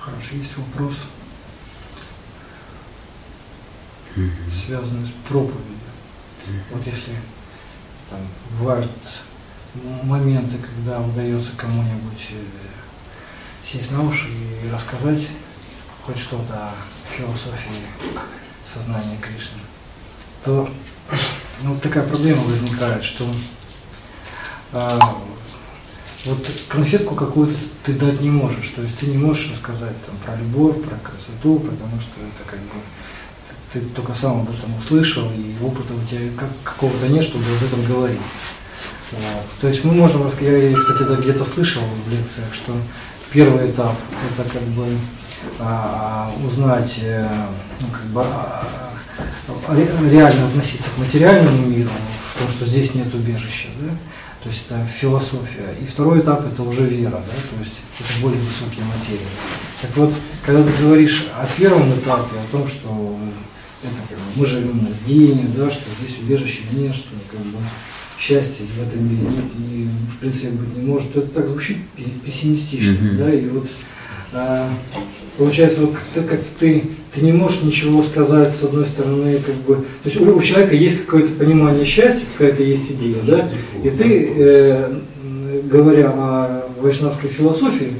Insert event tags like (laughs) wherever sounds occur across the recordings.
Хорошо, есть вопрос, связанный с проповедью. Вот если там бывают моменты, когда удается кому-нибудь э, сесть на уши и рассказать хоть что-то о философии сознания Кришны, то ну, такая проблема возникает, что а, вот конфетку какую-то ты дать не можешь, то есть ты не можешь рассказать там, про любовь, про красоту, потому что это как бы ты только сам об этом услышал, и опыта у тебя как, какого-то нет, чтобы об этом говорить. Вот. То есть мы можем, я, кстати, это где-то слышал в лекциях, что первый этап это как бы а, узнать, э, ну, как бы, а, а, реально относиться к материальному миру, в том, что здесь нет убежища, да? То есть это философия. И второй этап это уже вера, да? то есть это более высокие материи. Так вот, когда ты говоришь о первом этапе, о том, что это, как бы, мы живем на дне, да, что здесь убежища нет, что как бы, счастья в этом мире нет и в принципе быть не может, то это так звучит пессимистично, mm-hmm. да, и вот а, получается, вот как, как ты, ты не можешь ничего сказать с одной стороны, как бы, то есть у, у человека есть какое-то понимание счастья, какая-то есть идея, да, и ты, э, говоря о вайшнавской философии,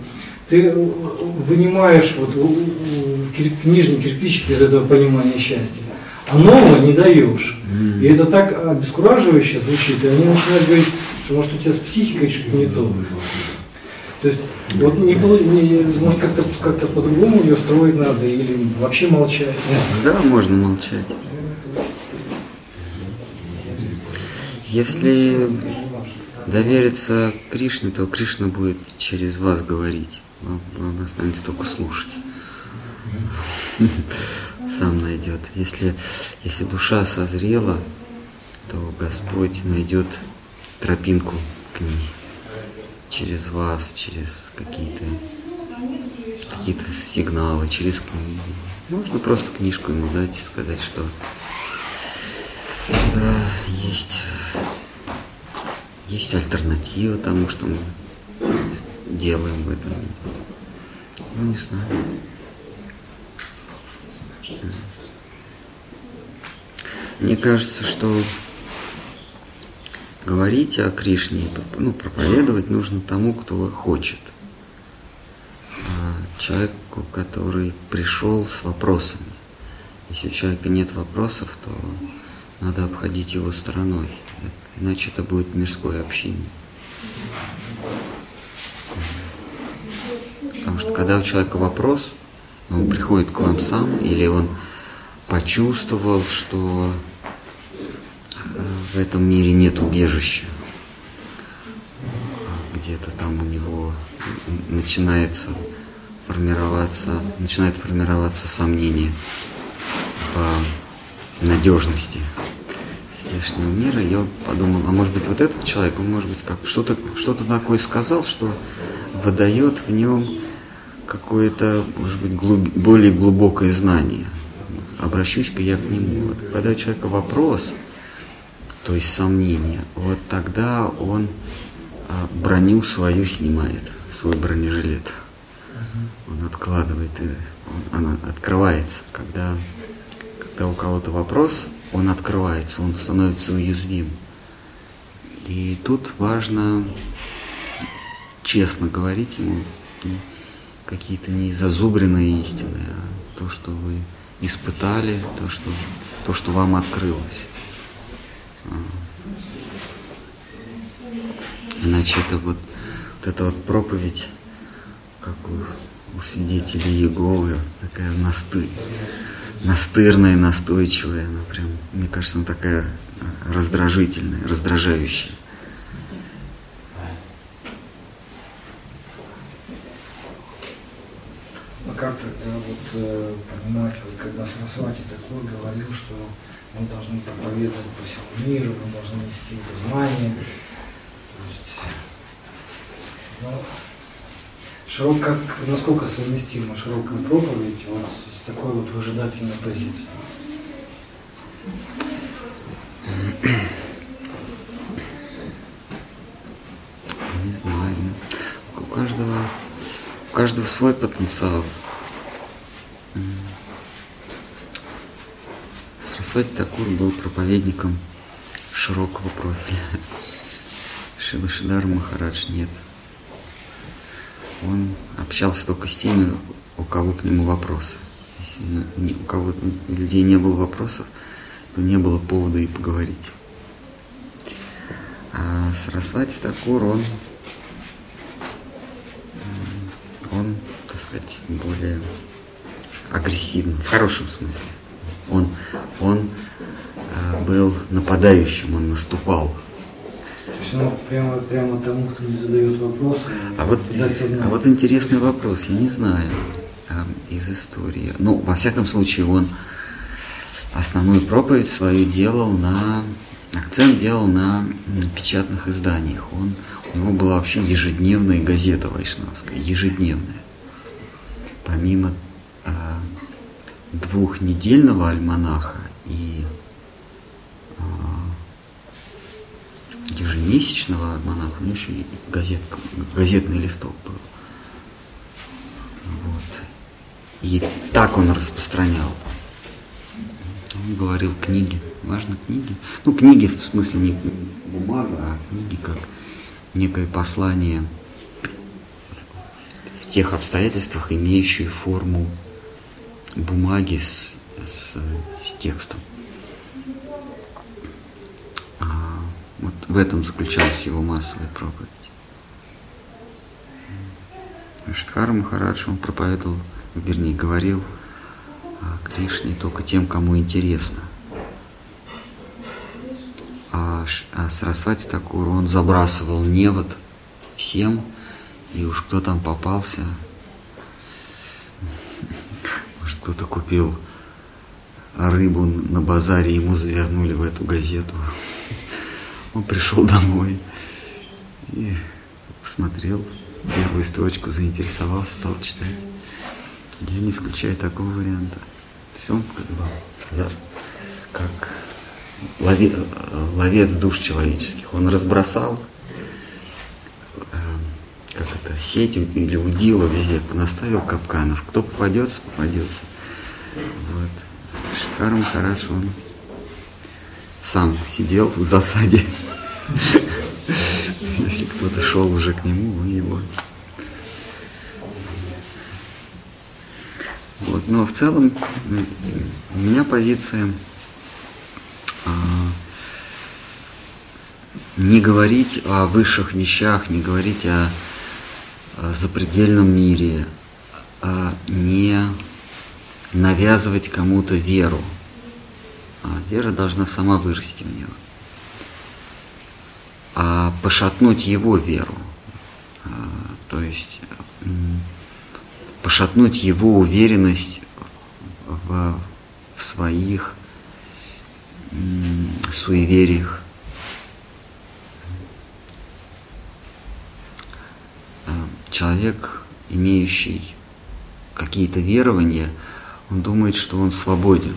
ты вынимаешь вот нижний кирпичик из этого понимания счастья, а нового не даешь. И это так обескураживающе звучит, и они начинают говорить, что может у тебя с психикой что-то не то. То есть вот не, не может как-то как по-другому ее строить надо или вообще молчать. Да, можно молчать. Если довериться Кришне, то Кришна будет через вас говорить. Он останется только слушать. Сам найдет. Если, если душа созрела, то Господь найдет тропинку к ней. Через вас, через какие-то какие-то сигналы, через книги. Можно просто книжку ему дать и сказать, что да, есть, есть альтернатива тому, что мы делаем в этом. Ну, не знаю. Мне кажется, что говорить о Кришне, ну, проповедовать нужно тому, кто хочет. А человеку, который пришел с вопросами. Если у человека нет вопросов, то надо обходить его стороной. Иначе это будет мирское общение. Потому что когда у человека вопрос, он приходит к вам сам, или он почувствовал, что в этом мире нет убежища. Где-то там у него начинается формироваться, начинает формироваться сомнение по надежности здешнего мира. Я подумал, а может быть вот этот человек, он может быть как что-то что такое сказал, что выдает в нем какое-то, может быть, глуб... более глубокое знание. Обращусь-ка я к нему. Вот, когда у человека вопрос, то есть сомнение, вот тогда он а, броню свою снимает, свой бронежилет. Он откладывает, и он, она открывается. Когда, когда у кого-то вопрос, он открывается, он становится уязвим. И тут важно честно говорить ему, какие-то не зазубренные истины, а то, что вы испытали, то, что, то, что вам открылось. А. Иначе это вот, вот эта вот проповедь, как у, у свидетелей Иеговы, такая насты, настырная, настойчивая, она прям, мне кажется, она такая раздражительная, раздражающая. как тогда вот э, понимать, вот когда Сарасвати такой говорил, что мы должны проповедовать по всему миру, мы должны нести это знание. То есть, ну, широк, как, насколько совместима широкая проповедь вот с, такой вот выжидательной позицией? Не знаю. У каждого, у каждого свой потенциал. Сарасвати Такур был проповедником широкого профиля. (laughs) Шилашидар Махарадж нет. Он общался только с теми, у кого к нему вопросы. Если у кого у людей не было вопросов, то не было повода и поговорить. А Сарасвати Такур, он, он, так сказать, более агрессивный, в хорошем смысле. Он, он э, был нападающим, он наступал. То есть он прямо, прямо тому, кто не задает вопросы, а вот, а вот интересный вопрос, я не знаю э, из истории. Ну, во всяком случае, он основную проповедь свою делал на акцент делал на печатных изданиях. Он, у него была вообще ежедневная газета вайшнавская, ежедневная. Помимо э, двухнедельного альманаха и э, ежемесячного альманаха, у него еще и газетка, газетный листок был. Вот. И так он распространял говорил книги. Важно книги. Ну, книги в смысле не бумага, а книги как некое послание в тех обстоятельствах, имеющие форму бумаги с, с, с текстом. А, вот в этом заключалась его массовая проповедь. Штхар Махарадж, он проповедовал, вернее, говорил а Кришне только тем, кому интересно. А, а Сарасвати Такур, он забрасывал невод всем, и уж кто там попался, может кто-то купил рыбу на базаре, ему завернули в эту газету. Он пришел домой и посмотрел первую строчку, заинтересовался, стал читать. Я не исключаю такого варианта. Все как бы как лови, ловец душ человеческих. Он разбросал э, как это, сеть или удила везде, понаставил капканов. Кто попадется, попадется. Вот. Штхар хорошо он сам сидел в засаде. Если кто-то шел уже к нему, вы его Вот. Но в целом у меня позиция а, не говорить о высших вещах, не говорить о, о запредельном мире, а не навязывать кому-то веру. А вера должна сама вырасти в него. А пошатнуть его веру. А, то есть пошатнуть его уверенность в, в своих суевериях. А, человек, имеющий какие-то верования, он думает, что он свободен.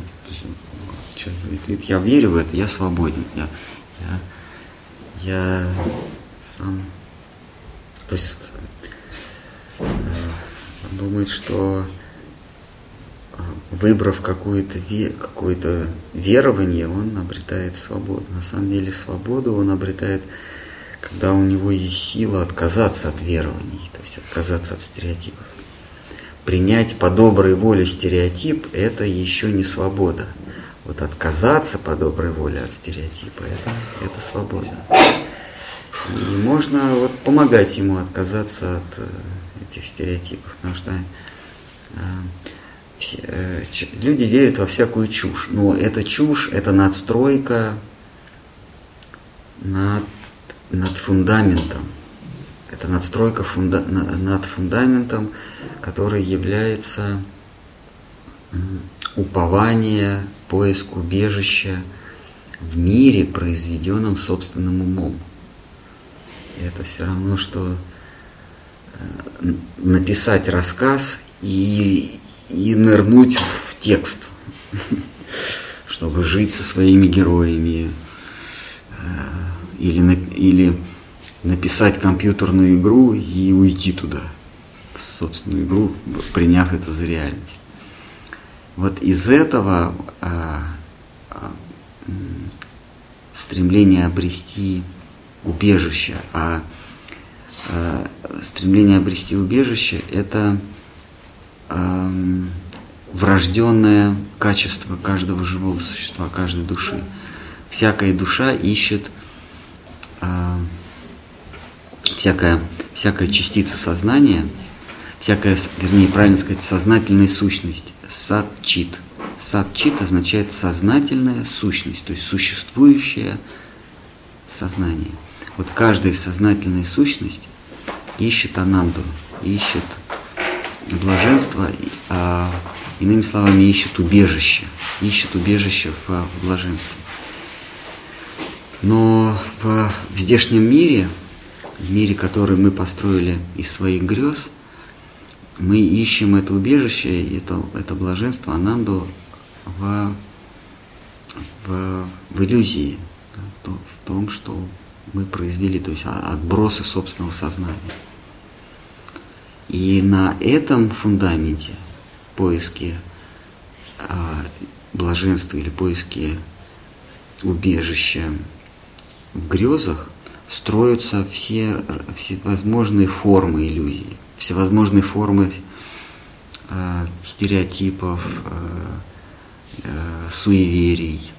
Человек говорит, я верю в это, я свободен. Я, я, я сам... То есть думает, что а, выбрав какое-то какое верование, он обретает свободу. На самом деле свободу он обретает, когда у него есть сила отказаться от верований, то есть отказаться от стереотипов. Принять по доброй воле стереотип – это еще не свобода. Вот отказаться по доброй воле от стереотипа – это, это свобода. И можно вот помогать ему отказаться от э, этих стереотипов, потому что э, все, э, люди верят во всякую чушь, но эта чушь, это надстройка над, над фундаментом. Это надстройка фунда, над фундаментом, который является упование, поиск убежища в мире, произведенном собственным умом. Это все равно, что написать рассказ и, и нырнуть в текст, (laughs) чтобы жить со своими героями, э, или, или написать компьютерную игру и уйти туда, в собственную игру, приняв это за реальность. Вот из этого а, а, стремление обрести убежище, а э, стремление обрести убежище – это э, врожденное качество каждого живого существа, каждой души. Всякая душа ищет, э, всякая, всякая частица сознания, всякая, вернее, правильно сказать, сознательная сущность, сад-чит. Сад-чит означает сознательная сущность, то есть существующее сознание. Вот каждая сознательная сущность ищет ананду, ищет блаженство, а иными словами, ищет убежище, ищет убежище в, в блаженстве. Но в, в здешнем мире, в мире, который мы построили из своих грез, мы ищем это убежище, это, это блаженство, ананду в, в, в иллюзии, в том, что мы произвели, то есть отбросы собственного сознания. И на этом фундаменте поиски а, блаженства или поиски убежища в грезах строятся все всевозможные формы иллюзии, всевозможные формы э, стереотипов, э, э, суеверий,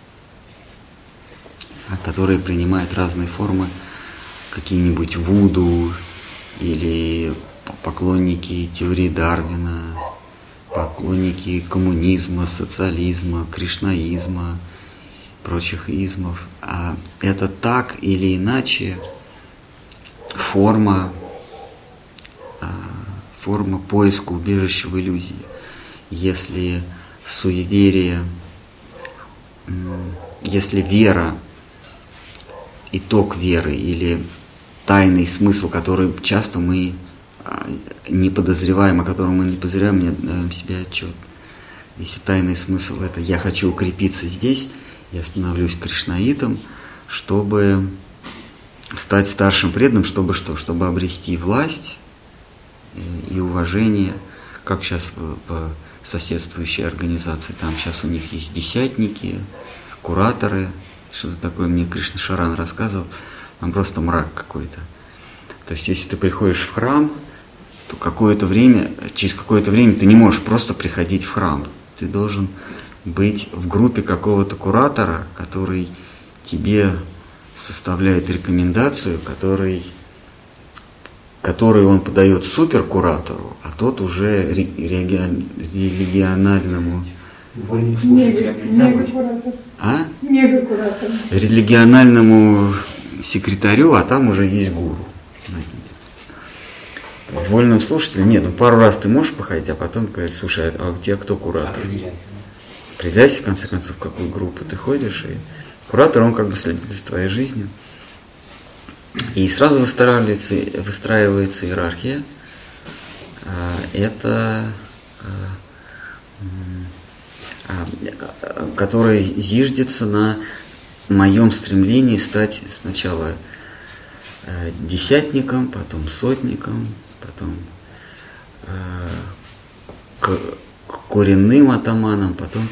которые принимают разные формы, какие-нибудь вуду или поклонники теории Дарвина, поклонники коммунизма, социализма, кришнаизма, прочих измов. А это так или иначе форма, а, форма поиска убежища в иллюзии. Если суеверие, если вера итог веры или тайный смысл, который часто мы а, не подозреваем, о котором мы не подозреваем, не даем себе отчет. Если тайный смысл это я хочу укрепиться здесь, я становлюсь кришнаитом, чтобы стать старшим преданным, чтобы что? Чтобы обрести власть и уважение, как сейчас в соседствующей организации. Там сейчас у них есть десятники, кураторы, что-то такое мне Кришна Шаран рассказывал, там просто мрак какой-то. То есть, если ты приходишь в храм, то какое-то время, через какое-то время ты не можешь просто приходить в храм. Ты должен быть в группе какого-то куратора, который тебе составляет рекомендацию, который, который он подает суперкуратору, а тот уже региональному а? Религиональному секретарю, а там уже есть гуру. Вольным слушателем, нет, ну пару раз ты можешь походить, а потом говорить, слушай, а у тебя кто куратор? Определяйся. Определяйся, в конце концов, в какую группу ты ходишь. И куратор, он как бы следит за твоей жизнью. И сразу выстраивается, выстраивается иерархия. А, это а, а, которая зиждется на моем стремлении стать сначала десятником, потом сотником, потом коренным атаманом, потом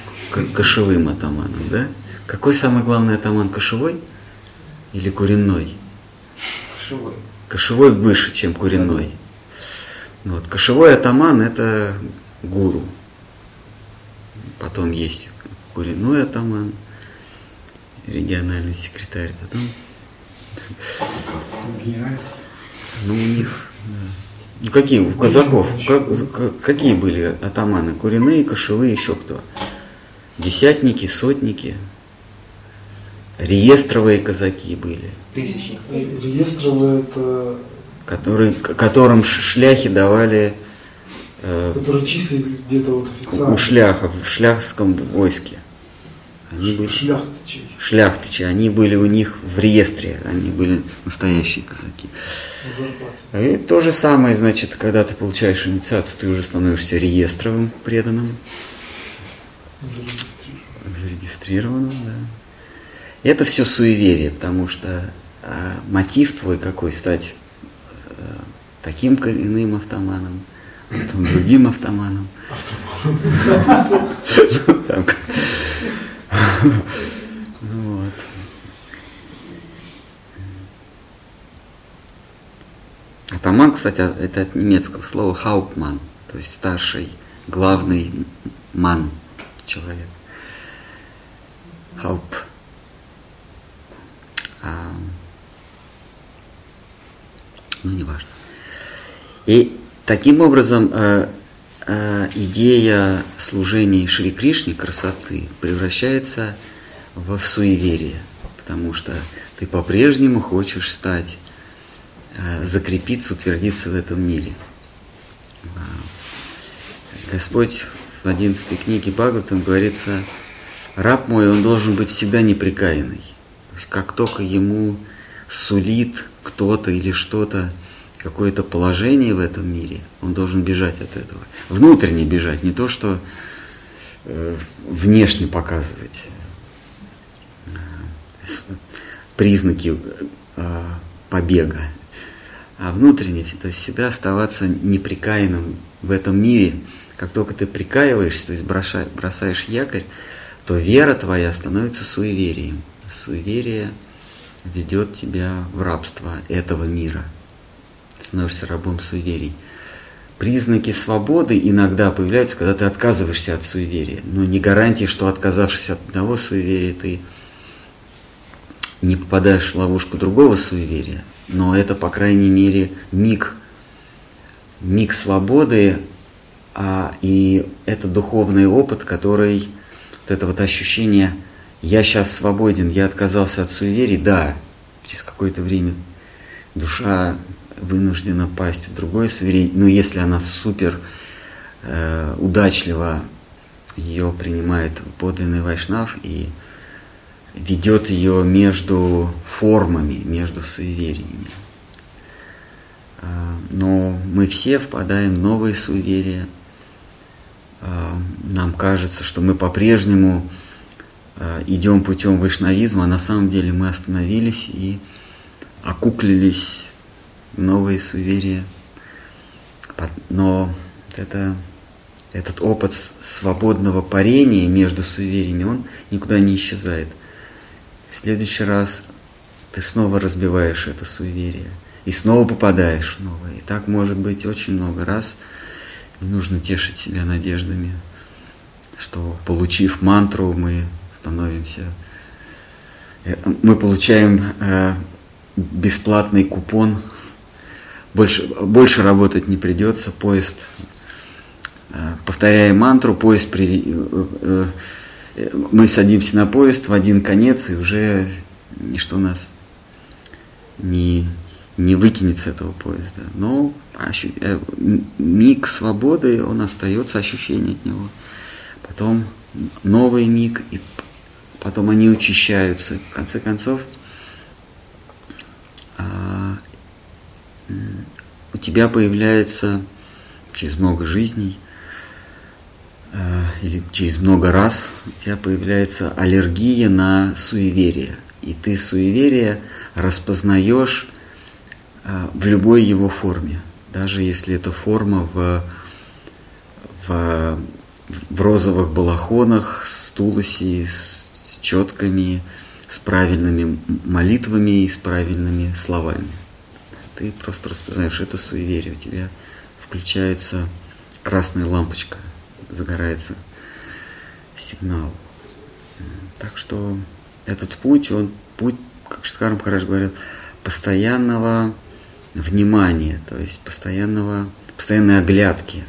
кошевым атаманом, да? Какой самый главный атаман, кошевой или куренной? Кошевой. Кошевой выше, чем куренной. Вот. Кошевой атаман – это гуру, потом есть коренной атаман, региональный секретарь, потом... Ну, у них... Ну, какие у казаков? Как, какие были атаманы? Куриные, кошевые, еще кто? Десятники, сотники. Реестровые казаки были. Тысячники. Реестровые это... Которые, которым шляхи давали Э, Которые числились где-то вот официально. У шляхов, в шляхском войске. Они были, шляхтичи. Шляхтичи. Они были у них в реестре, они были настоящие казаки. И то же самое, значит, когда ты получаешь инициацию, ты уже становишься реестровым преданным. Зарегистрированным. Зарегистрированным, да. Это все суеверие, потому что а, мотив твой какой стать а, таким иным автоманом, потом другим автоманом. (laughs) Вот. Атаман, кстати, это от немецкого слова хаупман, то есть старший, главный ман, человек. Хауп. А, ну, неважно. И таким образом э, идея служения Шри Кришне, красоты, превращается в суеверие, потому что ты по-прежнему хочешь стать, э, закрепиться, утвердиться в этом мире. Господь в 11 книге Бхагаватам говорится, раб мой, он должен быть всегда неприкаянный. То есть как только ему сулит кто-то или что-то, какое-то положение в этом мире, он должен бежать от этого. Внутренне бежать, не то, что э, внешне показывать э, признаки э, побега, а внутренне, то есть всегда оставаться неприкаянным в этом мире. Как только ты прикаиваешься, то есть бросаешь, бросаешь якорь, то вера твоя становится суеверием. Суеверие – ведет тебя в рабство этого мира. Становишься рабом суеверий. Признаки свободы иногда появляются, когда ты отказываешься от суеверия. Но не гарантия, что отказавшись от одного суеверия, ты не попадаешь в ловушку другого суеверия. Но это, по крайней мере, миг, миг свободы, а, и это духовный опыт, который, вот это вот ощущение – я сейчас свободен, я отказался от суеверий, да, через какое-то время душа вынуждена пасть в другое суеверие, но если она супер э, удачливо ее принимает подлинный вайшнав и ведет ее между формами, между суевериями. Э, но мы все впадаем в новые суеверия. Э, нам кажется, что мы по-прежнему Э, идем путем вайшнавизма, а на самом деле мы остановились и окуклились новые суеверия. Но это, этот опыт свободного парения между суевериями, он никуда не исчезает. В следующий раз ты снова разбиваешь это суеверие и снова попадаешь в новое. И так может быть очень много раз. Не нужно тешить себя надеждами, что получив мантру, мы становимся, э, мы получаем э, бесплатный купон, больше, больше работать не придется, поезд, э, повторяя мантру, поезд при, мы садимся на поезд в один конец, и уже ничто нас не, не выкинет с этого поезда. Но ощу, миг свободы, он остается, ощущение от него. Потом новый миг, и потом они учащаются. В конце концов, а, у тебя появляется через много жизней а, или через много раз у тебя появляется аллергия на суеверие. И ты суеверие распознаешь а, в любой его форме. Даже если это форма в, в, в розовых балахонах, с тулоси, с четками, с правильными молитвами и с правильными словами. Ты просто распознаешь это суеверие, у тебя включается красная лампочка, загорается сигнал. Так что этот путь, он путь, как Шткар Махарадж говорит, постоянного внимания, то есть постоянного, постоянной оглядки.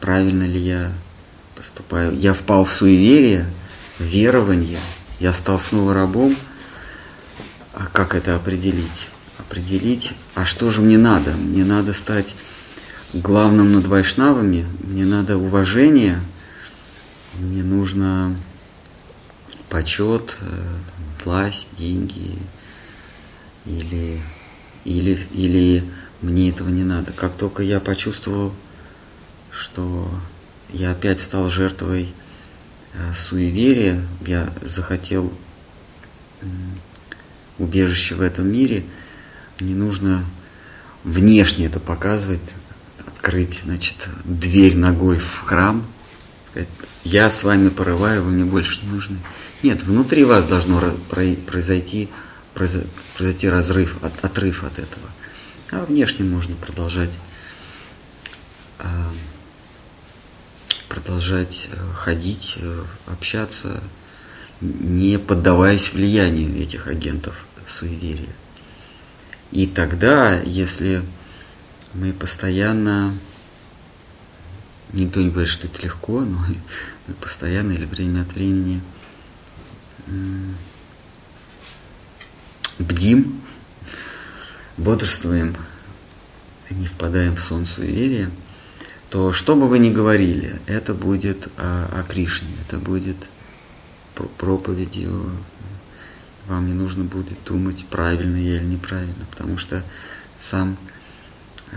Правильно ли я поступаю. Я впал в суеверие, в верование, я стал снова рабом. А как это определить? Определить, а что же мне надо? Мне надо стать главным над вайшнавами, мне надо уважение, мне нужно почет, э, власть, деньги, или, или, или мне этого не надо. Как только я почувствовал, что я опять стал жертвой э, суеверия, я захотел убежище в этом мире, не нужно внешне это показывать, открыть, значит, дверь ногой в храм, сказать, я с вами порываю, вы мне больше не нужны. Нет, внутри вас должно произойти произойти разрыв, от, отрыв от этого. А внешне можно продолжать а, продолжать э, ходить, э, общаться, не поддаваясь влиянию этих агентов суеверия. И тогда, если мы постоянно, никто не говорит, что это легко, но (laughs) мы постоянно или время от времени бдим, бодрствуем, не впадаем в сон суеверия, то что бы вы ни говорили, это будет о, о Кришне, это будет проповедью, вам не нужно будет думать, правильно я или неправильно, потому что сам, э,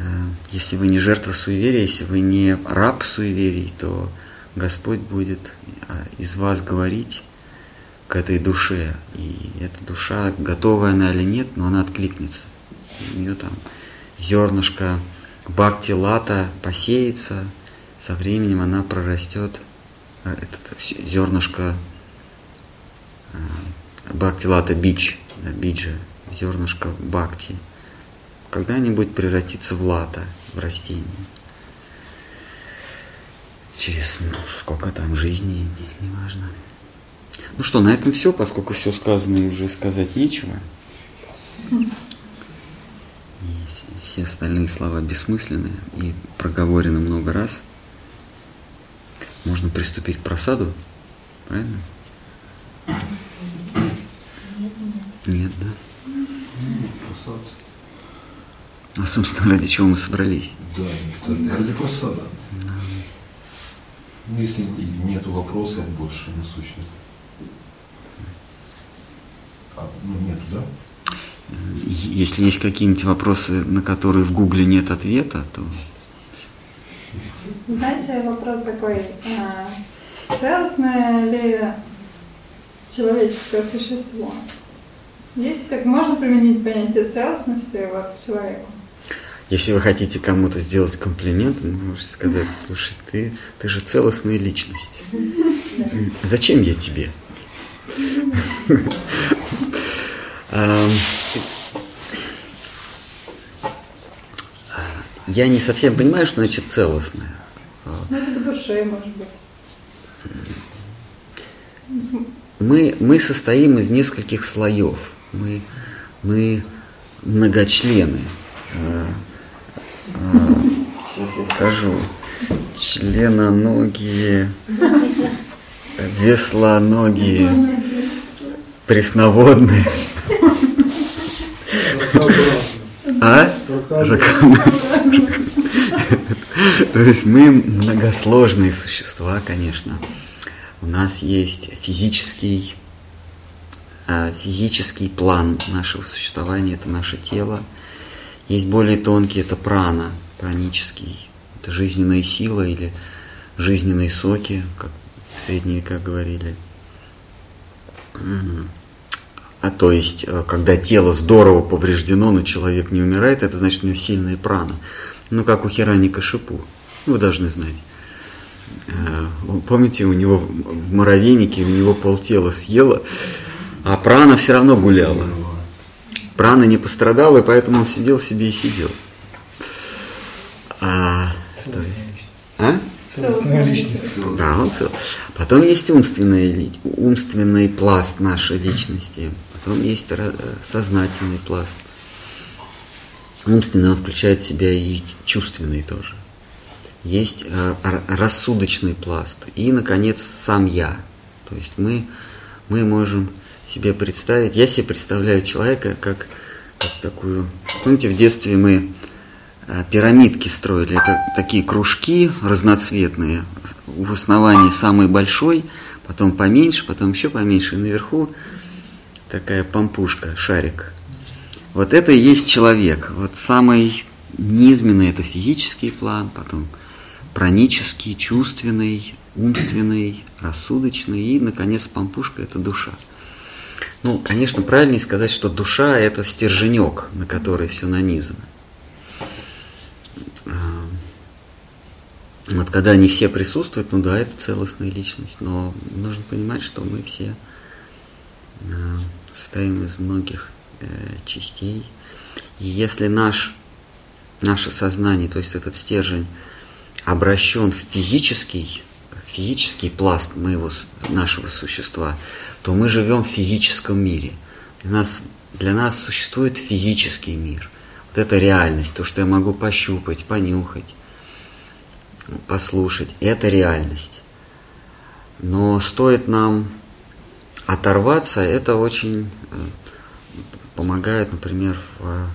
если вы не жертва суеверия, если вы не раб суеверий, то Господь будет а, из вас говорить к этой душе. И эта душа, готовая она или нет, но она откликнется. У нее там зернышко бхакти лата посеется, со временем она прорастет, а, это зернышко а, бхакти лата бич, да, биджа, зернышко бхакти, когда-нибудь превратится в лата, в растение. Через ну, сколько там жизней, неважно. Ну что, на этом все, поскольку все сказано и уже сказать нечего. И все остальные слова бессмысленные и проговорены много раз. Можно приступить к просаду, правильно? Нет, да? Просад. А, собственно, ради чего мы собрались? Да, ради просада. Да. Ну, если нету вопросов больше насущных. А, ну, нету, да? Если есть какие-нибудь вопросы, на которые в Гугле нет ответа, то... Знаете, вопрос такой, а, целостное ли человеческое существо? Есть так, можно применить понятие целостности вот, к человеку? Если вы хотите кому-то сделать комплимент, вы можете сказать, слушай, ты, ты же целостная личность. Зачем я тебе? Я не совсем понимаю, что значит целостное. Ну, это к душе, может быть. Мы, мы состоим из нескольких слоев. Мы, мы многочлены. Сейчас я скажу. Членоногие, веслоногие, пресноводные. А? То есть мы многосложные существа, конечно. У нас есть физический, физический план нашего существования, это наше тело. Есть более тонкий, это прана, пранический. Это жизненная сила или жизненные соки, как в средние века говорили. А то есть, э, когда тело здорово повреждено, но человек не умирает, это значит у него сильная прана. Ну, как у Хираника Шипу. Вы должны знать. Э, помните, у него в муравейнике у него полтела съело, а прана все равно гуляла. Прана не пострадала, и поэтому он сидел себе и сидел. А, а? Целостная личность. Да, он цел. Потом есть умственный, умственный пласт нашей личности. Потом есть сознательный пласт. Умственный он включает в себя и чувственный тоже. Есть э, рассудочный пласт. И, наконец, сам я. То есть мы, мы можем себе представить, я себе представляю человека как, как такую... Помните, в детстве мы Э, пирамидки строили. Это такие кружки разноцветные. В основании самый большой, потом поменьше, потом еще поменьше. И наверху такая помпушка, шарик. Вот это и есть человек. Вот самый низменный это физический план, потом пранический, чувственный, умственный, рассудочный и, наконец, помпушка – это душа. Ну, конечно, правильнее сказать, что душа – это стерженек, на который все нанизано. Вот когда не все присутствуют, ну да, это целостная личность, но нужно понимать, что мы все э, состоим из многих э, частей. И если наш, наше сознание, то есть этот стержень, обращен в физический, физический пласт моего, нашего существа, то мы живем в физическом мире. Для нас, для нас существует физический мир. Вот это реальность, то, что я могу пощупать, понюхать, послушать, это реальность. Но стоит нам оторваться, это очень э, помогает, например, в,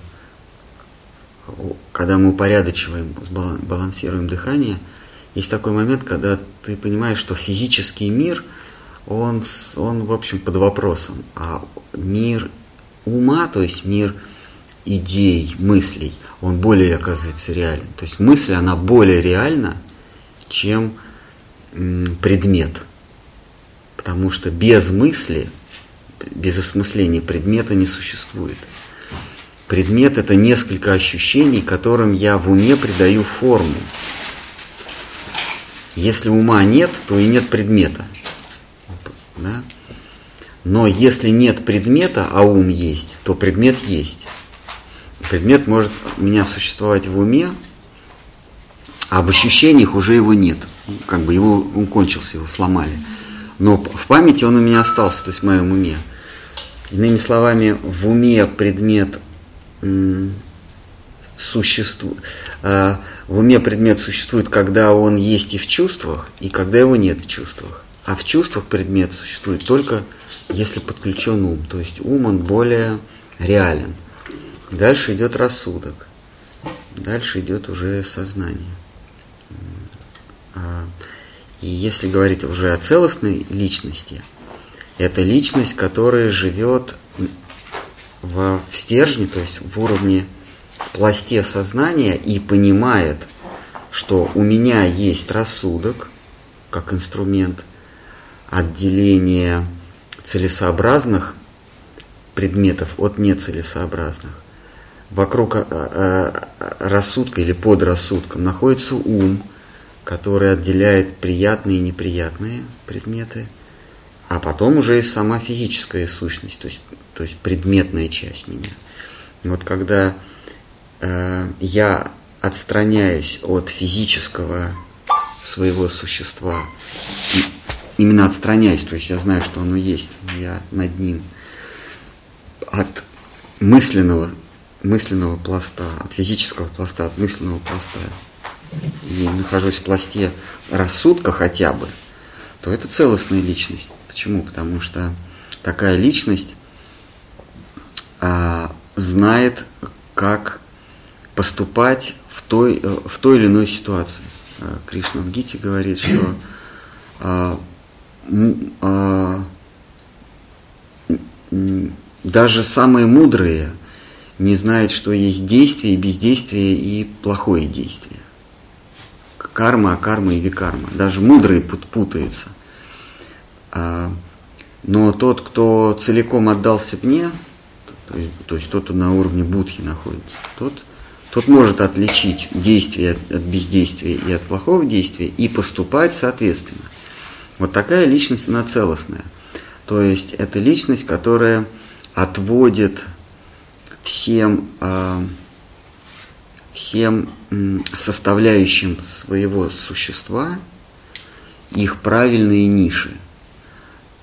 когда мы упорядочиваем, балансируем дыхание, есть такой момент, когда ты понимаешь, что физический мир, он, он в общем, под вопросом, а мир ума, то есть мир идей, мыслей, он более, оказывается, реален. То есть мысль, она более реальна, чем предмет. Потому что без мысли, без осмысления предмета не существует. Предмет – это несколько ощущений, которым я в уме придаю форму. Если ума нет, то и нет предмета. Да? Но если нет предмета, а ум есть, то предмет есть. Предмет может у меня существовать в уме, а в ощущениях уже его нет. Как бы его, он кончился, его сломали. Но в памяти он у меня остался, то есть в моем уме. Иными словами, в уме предмет существует. В уме предмет существует, когда он есть и в чувствах, и когда его нет в чувствах. А в чувствах предмет существует только если подключен ум. То есть ум он более реален. Дальше идет рассудок. Дальше идет уже сознание. А, и если говорить уже о целостной личности, это личность, которая живет в, в стержне, то есть в уровне, пласте сознания и понимает, что у меня есть рассудок, как инструмент отделения целесообразных предметов от нецелесообразных. Вокруг э, э, рассудка или под рассудком находится ум, который отделяет приятные и неприятные предметы, а потом уже и сама физическая сущность, то есть, то есть предметная часть меня. Вот когда я отстраняюсь от физического своего существа, именно отстраняюсь, то есть я знаю, что оно есть, я над ним, от мысленного, мысленного пласта, от физического пласта, от мысленного пласта, и нахожусь в пласте рассудка хотя бы, то это целостная личность. Почему? Потому что такая личность а, знает, как поступать в той, в той или иной ситуации. А, Кришна в Гите говорит, что (clears throat) а, а, даже самые мудрые не знают, что есть действие, бездействие и плохое действие карма, карма и викарма. Даже мудрые путаются. А, но тот, кто целиком отдался мне, то есть тот, кто на уровне будхи находится, тот, тот может отличить действие от бездействия и от плохого действия и поступать соответственно. Вот такая личность, она целостная. То есть это личность, которая отводит всем а, всем составляющим своего существа их правильные ниши.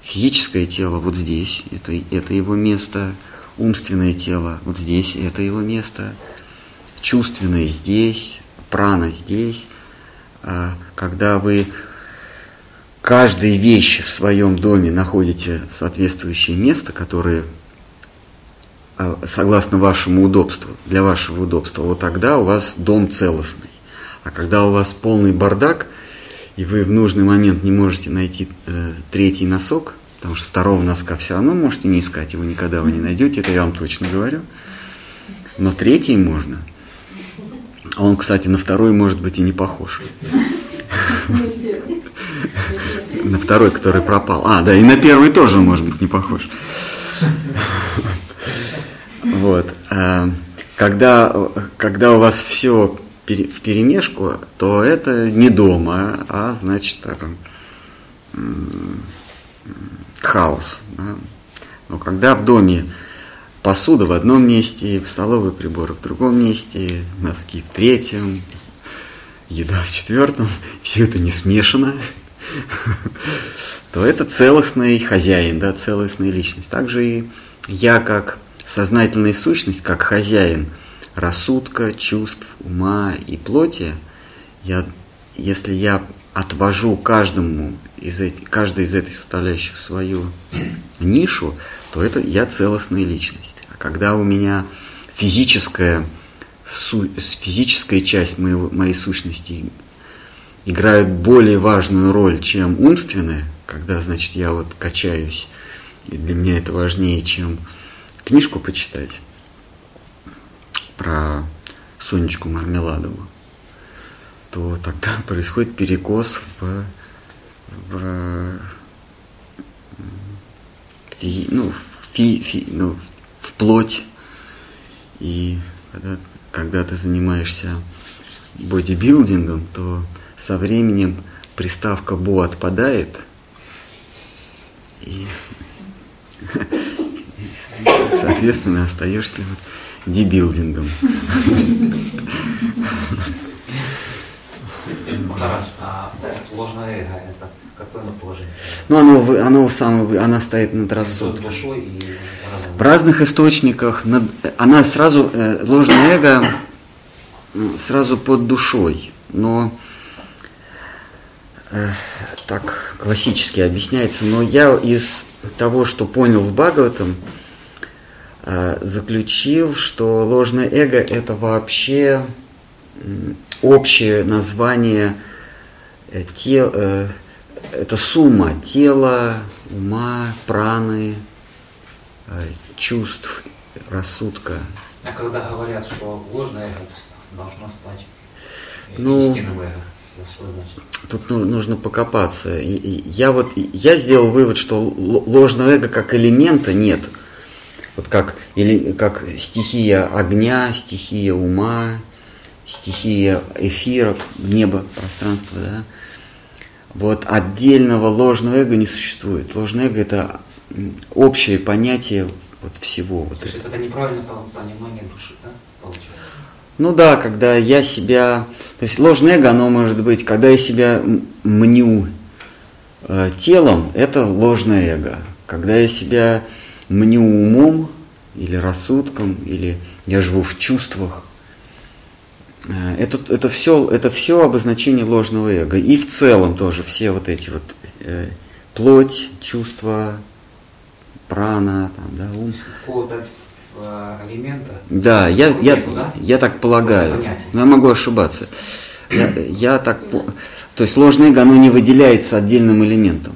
Физическое тело вот здесь, это, это его место, умственное тело вот здесь, это его место, чувственное здесь, прана здесь. А, когда вы каждой вещи в своем доме находите соответствующее место, которое а, согласно вашему удобству, для вашего удобства, вот тогда у вас дом целостный. А когда у вас полный бардак, и вы в нужный момент не можете найти э, третий носок, потому что второго носка все равно можете не искать, его никогда вы не найдете, это я вам точно говорю. Но третий можно. А он, кстати, на второй может быть и не похож. На второй, который пропал. А, да, и на первый тоже может быть не похож. Вот. А, когда, когда у вас все в перемешку, то это не дома, а значит так, хаос. Да? Но когда в доме посуда в одном месте, столовый прибор в другом месте, носки в третьем, еда в четвертом, (laughs) все это не смешано, (laughs) то это целостный хозяин, да, целостная личность. Также и я как сознательная сущность, как хозяин рассудка, чувств, ума и плоти, я, если я отвожу каждому из этих, каждой из этих составляющих свою (clears throat) нишу, то это я целостная личность. А когда у меня физическая, физическая часть моего, моей сущности играет более важную роль, чем умственная, когда, значит, я вот качаюсь, и для меня это важнее, чем книжку почитать про Сонечку Мармеладову, то тогда (laughs) происходит перекос в, в, физи, ну, фи, фи, ну, в плоть. И когда, когда ты занимаешься бодибилдингом, то со временем приставка «бо» отпадает, и соответственно остаешься вот дебилдингом. Тарас, а ложное эго это какое оно положение? Ну, оно, оно самое, она стоит над рассудком. Душой и В разных источниках над, она сразу, э, ложное эго сразу под душой, но э, так классически объясняется, но я из того, что понял в Бхагаватам, э, заключил, что ложное эго это вообще общее название э, тел, э, это сумма тела, ума, праны, чувств, рассудка. А когда говорят, что ложное эго должно стать ну, истинным эго, что значит? Тут нужно покопаться. Я вот я сделал вывод, что ложного эго как элемента нет. Вот как, или, как стихия огня, стихия ума, стихия эфира, небо, пространство, да. Вот отдельного ложного эго не существует. Ложное эго это общее понятие вот всего. То вот есть это неправильное понимание души, да, получается? Ну да, когда я себя, то есть ложное эго, оно может быть, когда я себя мню э, телом, это ложное эго. Когда я себя мню умом или рассудком, или я живу в чувствах, это, это, все, это все обозначение ложного эго. И в целом тоже все вот эти вот э, плоть, чувства, прана, там, да, ум. Какого-то э, элемента. Да, я, я, да? я так полагаю. Но я могу ошибаться. Я, я так, то есть ложное эго, оно не выделяется отдельным элементом.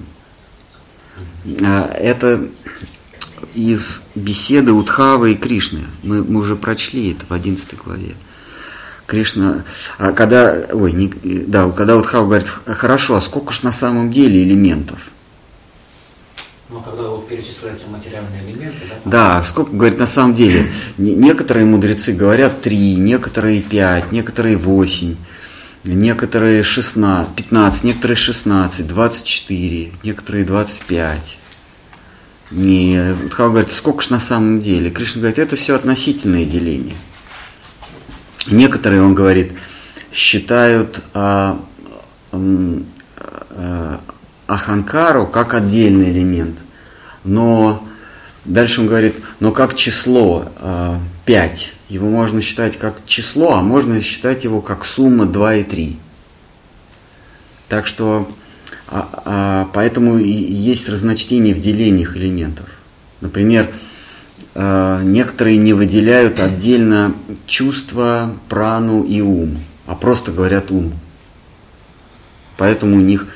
А, Это из беседы Удхавы и Кришны. Мы, мы уже прочли это в 11 главе. Кришна, а когда, ой, не, да, когда Удхава говорит, хорошо, а сколько ж на самом деле элементов? Но когда вот перечисляются материальные элементы, да? Да, сколько, говорит, на самом деле, не- некоторые мудрецы говорят три, некоторые пять, некоторые восемь, некоторые 16, 15, некоторые 16, 24, некоторые 25. Не, Удхава говорит, сколько ж на самом деле? Кришна говорит, это все относительное деление. Некоторые, он говорит, считают а, м, а, Аханкару как отдельный элемент. Но дальше он говорит, но как число а, 5. Его можно считать как число, а можно считать его как сумма 2 и 3. Так что а, а, поэтому и есть разночтение в делениях элементов. Например, а, некоторые не выделяют отдельно чувства, прану и ум, а просто говорят ум. Поэтому у них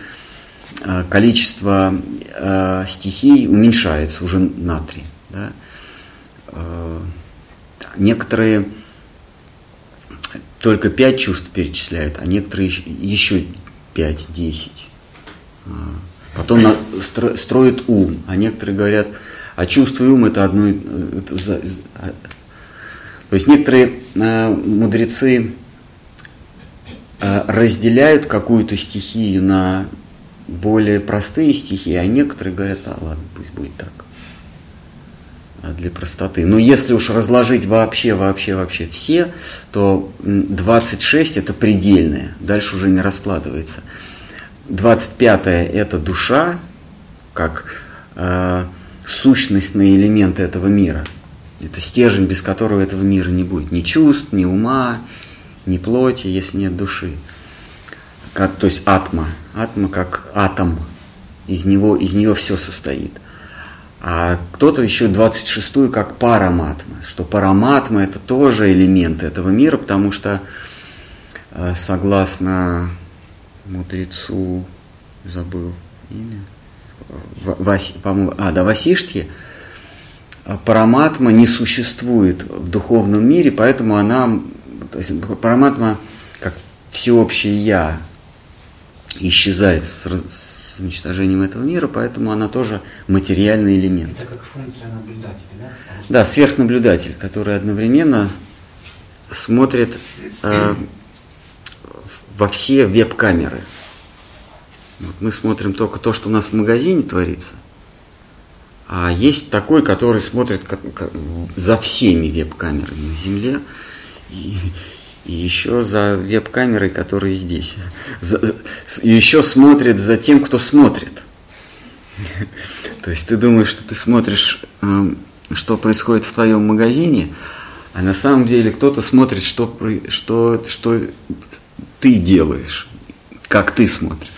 а, количество а, стихий уменьшается уже на три. да. Некоторые только пять чувств перечисляют, а некоторые еще- пять, десять. Потом строят ум, а некоторые говорят, а чувство и ум это одно. э, это а- то есть некоторые э, мудрецы э, разделяют какую-то стихию на более простые стихии, а некоторые говорят, а ладно, пусть будет так. а для простоты. Но если уж разложить вообще, вообще, вообще все, то м, 26 это предельное, дальше уже не раскладывается. 25 это душа, как э, сущностные элементы этого мира. Это стержень, без которого этого мира не будет. Ни чувств, ни ума, ни плоти, если нет души. Как, то есть атма. Атма как атом. Из него, из нее все состоит. А кто-то еще 26-ю как параматма, что параматма это тоже элемент этого мира, потому что э, согласно мудрецу, забыл имя, по-моему, а, да, Васиштхи, параматма не существует в духовном мире, поэтому она, то есть параматма как всеобщее я исчезает с, с уничтожением этого мира, поэтому она тоже материальный элемент. Это как функция наблюдателя, да? Что Да, сверхнаблюдатель, который одновременно смотрит э, во все веб-камеры. Вот мы смотрим только то, что у нас в магазине творится, а есть такой, который смотрит за всеми веб-камерами на Земле и, и еще за веб-камерой, которые здесь. За- и еще смотрит за тем, кто смотрит. (laughs) То есть ты думаешь, что ты смотришь, эм, что происходит в твоем магазине, а на самом деле кто-то смотрит, что, что, что ты делаешь, как ты смотришь.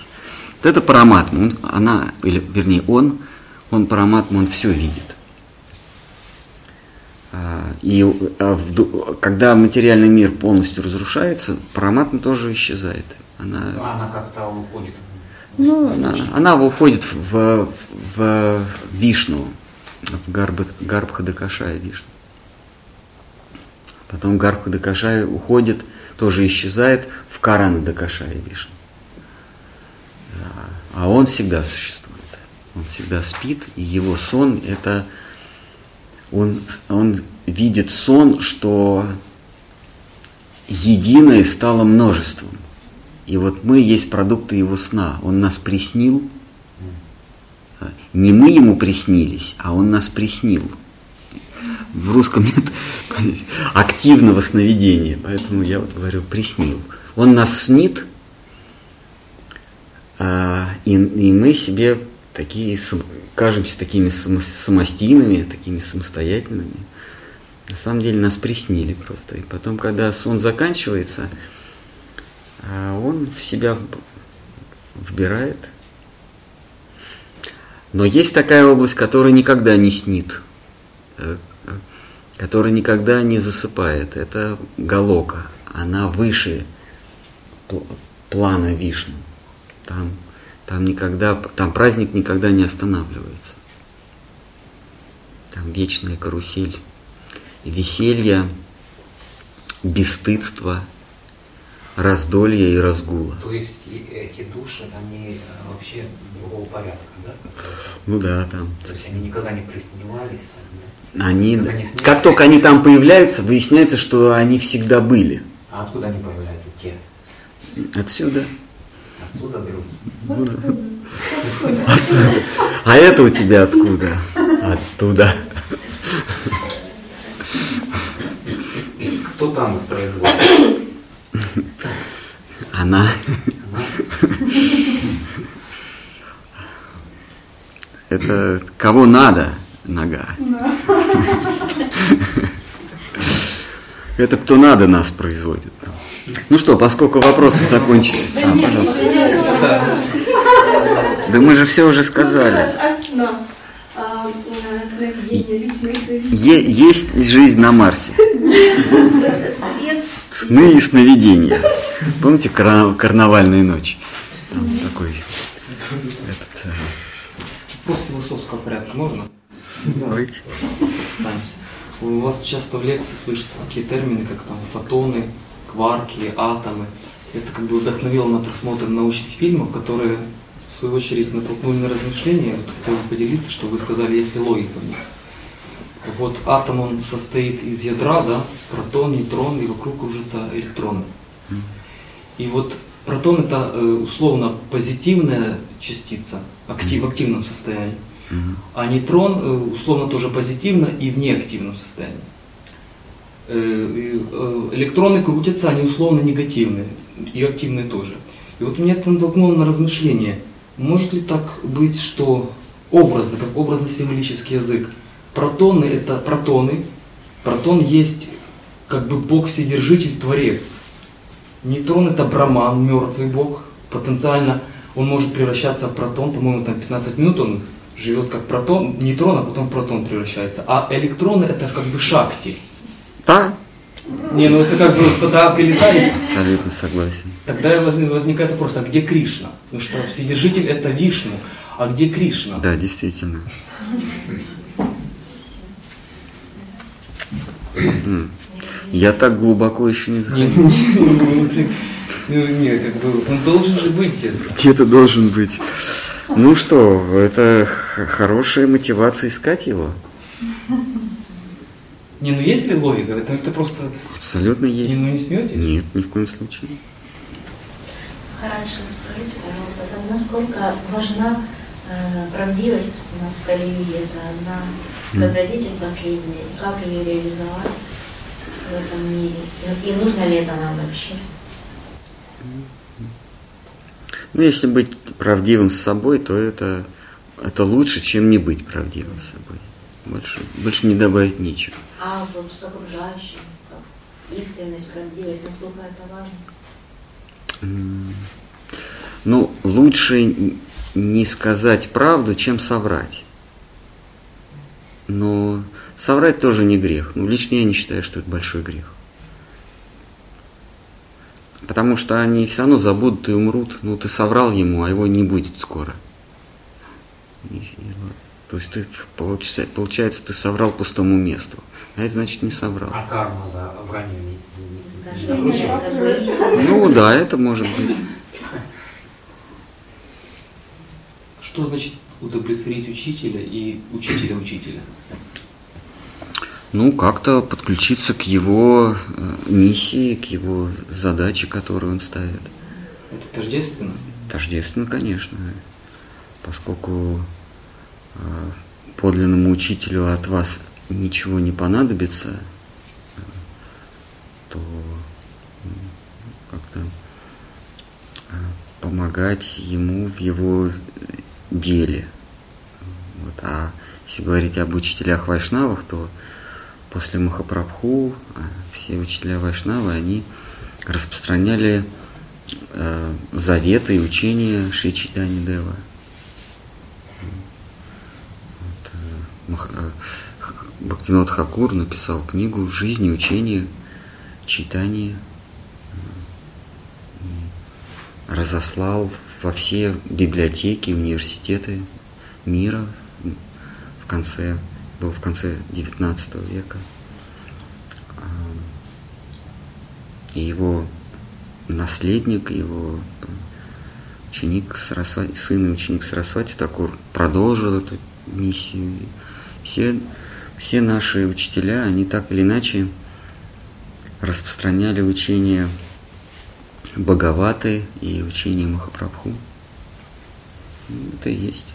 Вот это параматма, он, она, или вернее он, он параматма, он все видит. А, И а, когда материальный мир полностью разрушается, параматма тоже исчезает. Она, ну, она как-то уходит. в- ну, она, она уходит в, в Вишну, в Гарб, Гарбхадакашая Вишну. Потом Гарбхадакашая уходит, тоже исчезает в Каранадакашая Вишну. А- он всегда существует. Он всегда спит, и его сон это он, он видит сон, что единое стало множеством. И вот мы есть продукты его сна. Он нас приснил. Не мы ему приснились, а он нас приснил. В русском нет активного сновидения, поэтому я вот говорю приснил. Он нас снит, и, и мы себе такие кажемся такими само- самостийными, такими самостоятельными. На самом деле нас приснили просто. И потом, когда сон заканчивается, а, он в себя вбирает. Но есть такая область, которая никогда не снит, э, э, которая никогда не засыпает. Это галока. Она выше пл- плана Вишну. Там, там никогда, там праздник никогда не останавливается. Там вечная карусель, веселье, бесстыдство, раздолье и разгула. То есть эти души, они э, вообще другого порядка, да? Ну да, там. То есть они никогда не приснивались. там, да? Они, Когда они снятся. как только они там появляются, выясняется, что они всегда были. А откуда они появляются? Те. Отсюда. Отсюда берутся. А это у тебя откуда? Оттуда. Кто там их производит? Она. Она? Это кого надо нога. Это кто надо нас производит. Ну что, поскольку вопросы закончились. А, пожалуйста. Да мы же все уже сказали. Основ. А. Е- есть жизнь на Марсе. Сны и сновидения. Помните кар- карнавальные ночи? Там такой этот, э, Вопрос философского порядка можно? давайте. Пытаемся. У вас часто в лекции слышатся такие термины, как там фотоны, кварки, атомы. Это как бы вдохновило на просмотр научных фильмов, которые в свою очередь натолкнули на размышления. Вот хотел бы поделиться, что вы сказали, есть ли логика в них. Вот атом, он состоит из ядра, да, протон, нейтрон, и вокруг кружатся электроны. И вот протон это э, условно позитивная частица актив, в активном состоянии. А нейтрон э, условно тоже позитивно и в неактивном состоянии. Э, э, Электроны крутятся, они условно негативные, и активные тоже. И вот меня это натолкнуло на размышление, может ли так быть, что образно, как образно-символический язык, протоны это протоны, протон есть как бы Бог-Вседержитель, Творец. Нейтрон это Браман, мертвый Бог, потенциально он может превращаться в протон, по-моему, там 15 минут он живет как протон, нейтрон, а потом протон превращается. А электроны это как бы шакти. Да, Не, ну это как бы тогда прилетает, абсолютно согласен. тогда воз- возникает вопрос, а где Кришна? Потому что Вседержитель это Вишну, а где Кришна? Да, действительно. Я так глубоко еще не Не, захожу. ну, ну, не, как бы он должен же быть где-то. Где-то должен быть. Ну что, это хорошая мотивация искать его. Не, ну есть ли логика? Это, это просто Абсолютно не, есть. ну не смеетесь? Нет, ни в коем случае. Хорошо, скажите, пожалуйста, так насколько важна э, правдивость у нас в Калии? Это одна добродетель последняя. И Как ее реализовать в этом мире? И, и нужно ли это нам вообще? Ну, если быть правдивым с собой, то это, это лучше, чем не быть правдивым с собой. Больше, больше не добавить нечего. А вот с окружающим, как искренность, правдивость, насколько это важно? Ну, лучше не сказать правду, чем соврать. Но соврать тоже не грех. Ну, лично я не считаю, что это большой грех. Потому что они все равно забудут и умрут. Ну, ты соврал ему, а его не будет скоро. И-. То есть ты, получается, получается, ты соврал пустому месту. А это значит не соврал. А карма за вранье не, не- не. Ну да, это может быть. Что значит удовлетворить учителя и учителя учителя? Ну, как-то подключиться к его э, миссии, к его задаче, которую он ставит. Это тождественно? Тождественно, конечно, поскольку подлинному учителю от вас ничего не понадобится, то как-то э, помогать ему в его деле. Вот. А если говорить об учителях Вайшнавах, то после Махапрабху э, все учителя Вайшнавы, они распространяли э, заветы и учения Шри Чайтани Дева. Вот, э, Бхактивинод Хакур написал книгу «Жизнь и учение Чайтани», и разослал во все библиотеки, университеты мира в конце, был в конце XIX века. А, И его наследник, его ученик сын и ученик Сарасвати Такур продолжил эту миссию. Все, все наши учителя, они так или иначе распространяли учение Бхагаваты и учение Махапрабху. Это и есть.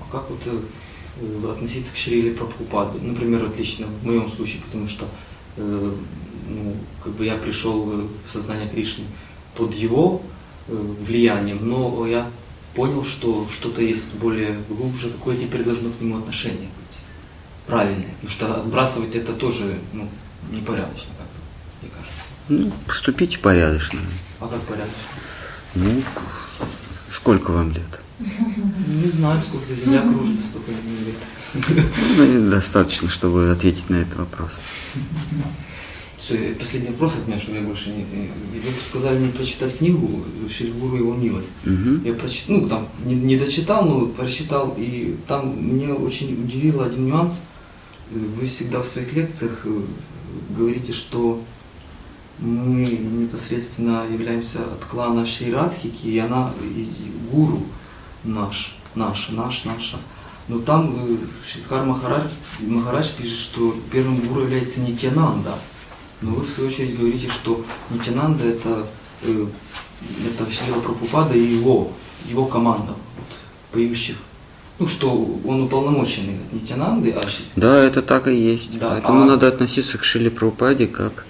А как вот э, э, относиться к Шриле Прабхупаду? Например, отлично в моем случае, потому что э, ну, как бы я пришел э, в сознание Кришны под его э, влиянием, но я понял, что что-то есть более глубже, какое теперь должно к нему отношение быть. Правильное. Потому что отбрасывать это тоже ну, непорядочно, как мне кажется. Ну, поступите порядочно. А как порядочно? Ну, сколько вам лет? Не знаю, сколько земля кружится, столько не лет. Ну, достаточно, чтобы ответить на этот вопрос. Все, последний вопрос от меня, чтобы я больше не... Вы сказали мне прочитать книгу Шельгуру его милость. Мгм. Я прочитал, ну там не, не дочитал, но прочитал, и там меня очень удивил один нюанс. Вы всегда в своих лекциях э, говорите, что мы непосредственно являемся от клана Шри Радхики, и она и гуру наш, наша, наш, наша. Но там э, Шридхар Махарадж, Махарадж пишет, что первым гуру является Нитянанда. Но вы в свою очередь говорите, что Нитянанда это, э, это Шрила Прабхупада и его, его команда вот, поющих ну, что он уполномоченный от Нитянанды, а Да, это так и есть. Да, Поэтому а- надо относиться к Шиле Прабхупаде как,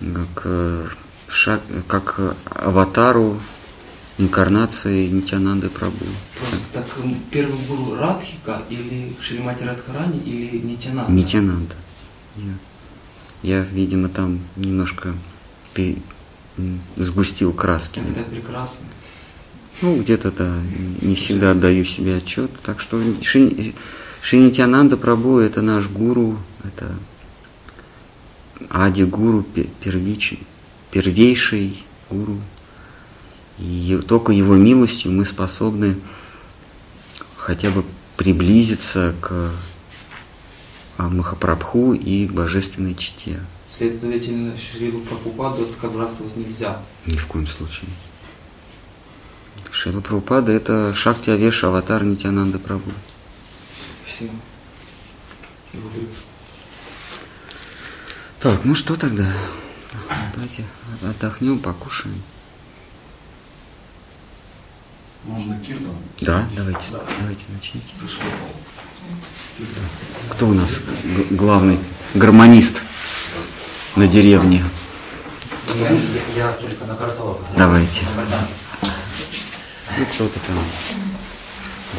как, э, шаг, как аватару инкарнации Нитянанды Прабhu. просто так м, первый гуру Радхика или Шримати Радхарани или Нитянанда? Нитянанда. Я, я, видимо, там немножко сгустил краски. Так это прекрасно. Ну, где-то, да, не всегда отдаю себе отчет. Так что Ши, Шинитянанда Прабhu – это наш гуру, это Ади-гуру, пе- первичный, первейший гуру. И только его милостью мы способны хотя бы приблизиться к а, Махапрабху и к божественной чите. Следовательно, Шрилу Прабхупаду отбрасывать нельзя. Ни в коем случае. Шила Прабхупада – это Шакти Авеша, аватар Нитянанда Прабhu. Спасибо. Так, ну что тогда? Давайте отдохнем, покушаем. Можно киртан? Да, давайте, давайте начните. Кто у нас г- главный гармонист на деревне? Я, я- я только на карталог. Давайте. Ну, кто-то там.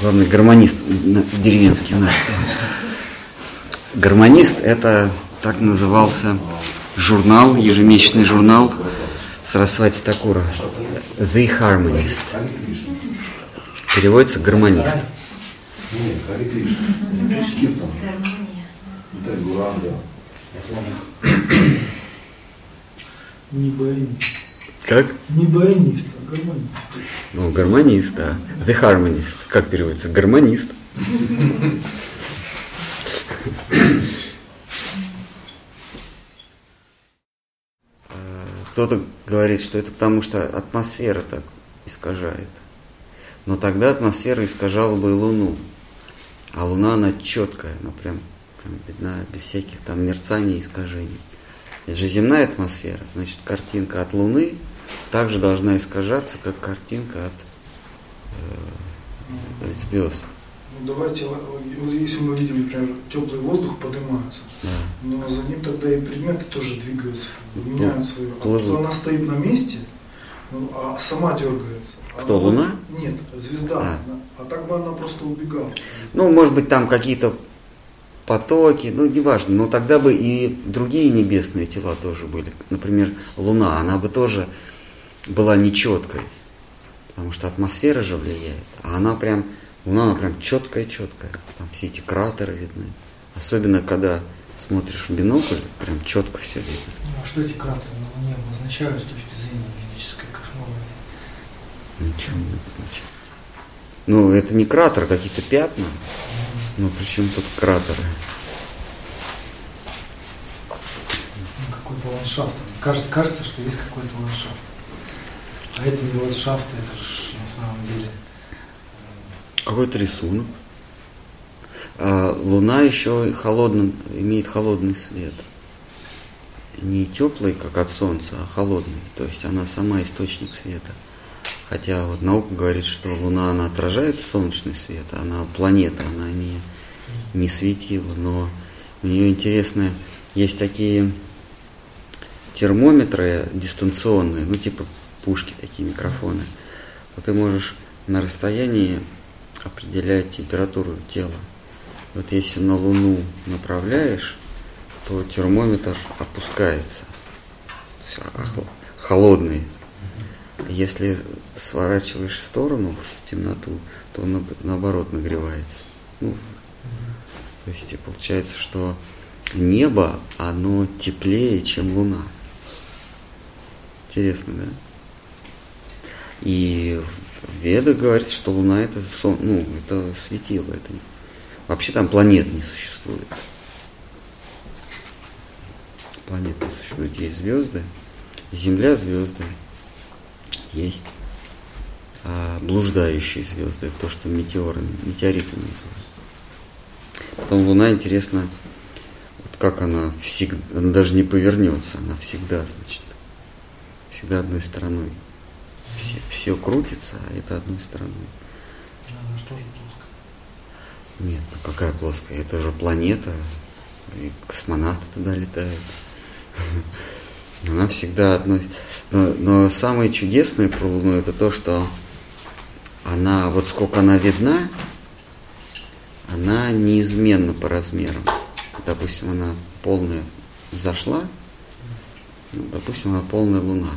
Главный гармонист деревенский у нас. Гармонист – это так назывался журнал, ежемесячный журнал Сарасвати Такура. The Harmonist. Переводится гармонист. Не баянист. Как? Не баянист, гармонист. Ну, гармонист, да. The Harmonist. Как переводится? Гармонист. Кто-то говорит, что это потому, что атмосфера так искажает. Но тогда атмосфера искажала бы и Луну. А Луна, она четкая, она прям, прям видна, без всяких там мерцаний и искажений. Это же земная атмосфера, значит, картинка от Луны также должна искажаться, как картинка от э, звезд. Ну, давайте, вот если мы видим, например, теплый воздух поднимается, Да. но за ним тогда и предметы тоже двигаются, бы меняют свою. А плывут. тут она стоит на месте, ну, а сама дергается. Кто, Она- Луна? Нет, звезда. А. Она- А так бы она просто убегала. Ну, может быть, там какие-то потоки, ну, неважно, но тогда бы и другие небесные тела тоже были. Например, Луна, она бы тоже была нечеткой, потому что атмосфера же влияет. А она прям, Луна, она прям четкая-четкая. Там все эти кратеры видны. Особенно, когда смотришь в бинокль, прям четко все видно. Ну, а что эти кратеры на Луне обозначают с точки зрения физической космологии? Ничего не обозначает. Ну, это не кратер, какие-то пятна. Ну, причем тут кратеры? Ну, какой-то ландшафт. Кажется, кажется, что есть какой-то ландшафт. А это не ландшафт, это же на самом деле Какой-то рисунок. А Луна еще холодным, имеет холодный свет. Не теплый, как от Солнца, а холодный. То есть она сама источник света. Хотя вот наука говорит, что Луна, она отражает солнечный свет, а она планета, она не, не светила. Но у нее интересно, есть такие термометры дистанционные, ну типа пушки такие, микрофоны. Вот ты можешь на расстоянии определять температуру тела. Вот если на Луну направляешь, то термометр опускается. А, холодный. Если сворачиваешь в сторону, в темноту, то он наоб- наоборот нагревается. Ну, то есть получается, что небо, оно теплее, чем Луна. Интересно, да? И в Ведах говорится, что Луна это сон, ну, это светило, это вообще там планет не существует. Планет не существует, есть звезды, Земля звезды, есть а, блуждающие звезды, то, что метеорами, метеоритами называют. Потом Луна, интересно, вот как она всегда, она даже не повернется, она всегда, значит, всегда одной стороной. Все, все крутится, а это одной стороной. она же тоже плоская. Нет, ну какая плоская? Это же планета, и космонавты туда летают. (laughs) Она всегда одно... Но, но самое чудесное про Луну это то, что она, вот сколько она видна, она неизменна по размерам. Допустим, она полная зашла, ну, допустим, она полная луна.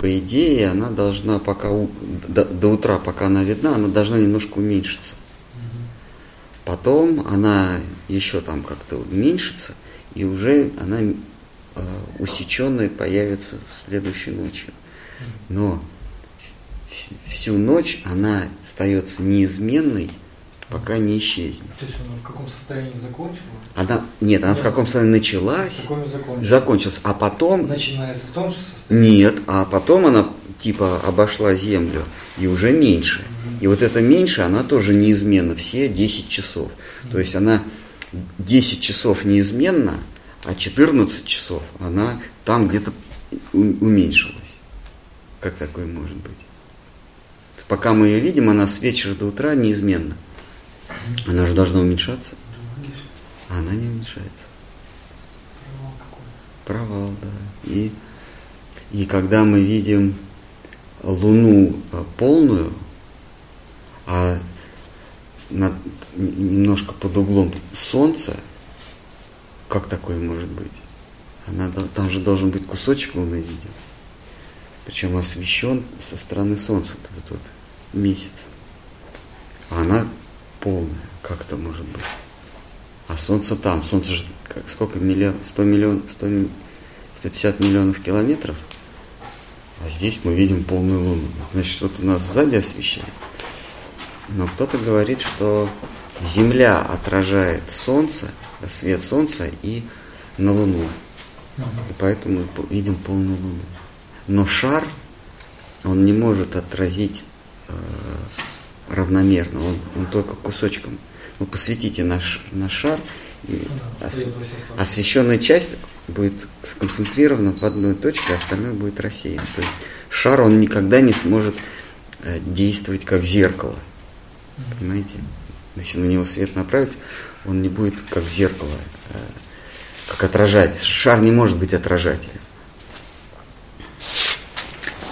По идее, она должна пока у- до, до утра, пока она видна, она должна немножко уменьшиться. Потом она еще там как-то уменьшится, и уже она э, усеченная появится следующей ночью. Но всю ночь она остается неизменной, пока не исчезнет. То есть она в каком состоянии закончила? Она, нет, она в Да. каком состоянии началась, В каком закончила? закончилась, а потом Начинается в том же состоянии? нет, а потом она типа обошла Землю и уже меньше. И вот это меньше, она тоже неизменна, все 10 часов. То есть она 10 часов неизменна, а 14 часов она там где-то уменьшилась. Как такое может быть? Пока мы ее видим, она с вечера до утра неизменна. Она же должна уменьшаться, а она не уменьшается. Провал да. И, и когда мы видим Луну а, полную, а над- немножко под углом Солнца, как такое может быть? Она, там же должен быть кусочек Луны виден. Причем освещен со стороны Солнца вот этот месяц. А она полная. Как это может быть? А Солнце там. Солнце же как, сколько? Миллион, 100 миллионов, 100, ми- 150 миллионов километров. А здесь мы видим полную Луну. Значит, что-то нас сзади освещает. Но кто-то говорит, что Земля отражает Солнце, свет Солнца и на Луну. И поэтому мы видим полную Луну. Но шар, он не может отразить э, равномерно, он, он только кусочком. Ну, посветите наш, наш шар, и да, ос- освещенная часть будет сконцентрирована в одной точке, а остальное будет рассеяно. То есть шар, он никогда не сможет э, действовать как зеркало. Понимаете? Если на него свет направить, он не будет как зеркало, э, как отражать. Шар не может быть отражателем.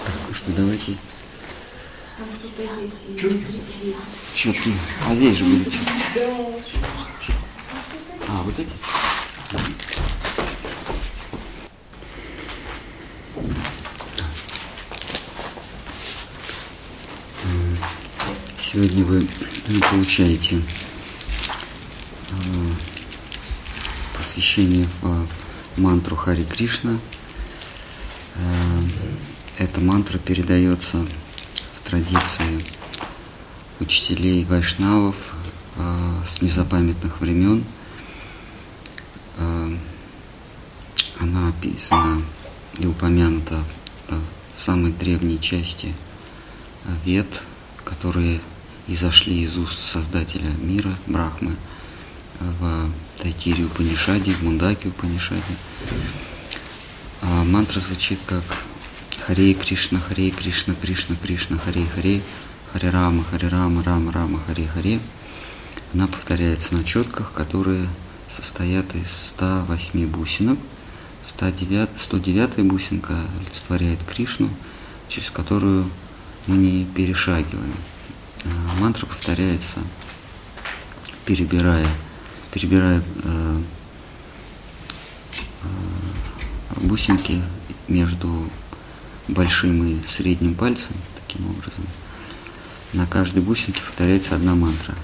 Так, ну что, давайте Вот тут есть и Чётки? внутри свет. четкие. А здесь же были четкие. А, вот эти? Сегодня вы получаете э, посвящение в мантру Хари Кришна. Э, Эта мантра передается традиции учителей вайшнавов э, с незапамятных времен. Э, Она описана и упомянута э, в самой древней части Вед, которые изошли из уст Создателя мира, Брахмы, в Тайтире Упанишаде, в Мундаке Упанишаде. А мантра звучит как Харе Кришна, Харе Кришна, Кришна, Кришна, Харе Харе, Харе Рама, Харе Рама, Рама, Рама, Харе Харе. Она повторяется на четках, которые состоят из 108 бусинок. 109, 109 бусинка олицетворяет Кришну, через которую мы не перешагиваем. А Мантра повторяется, перебирая, перебирая э, э, бусинки между большим и средним пальцем, таким образом. На каждой бусинке повторяется одна мантра.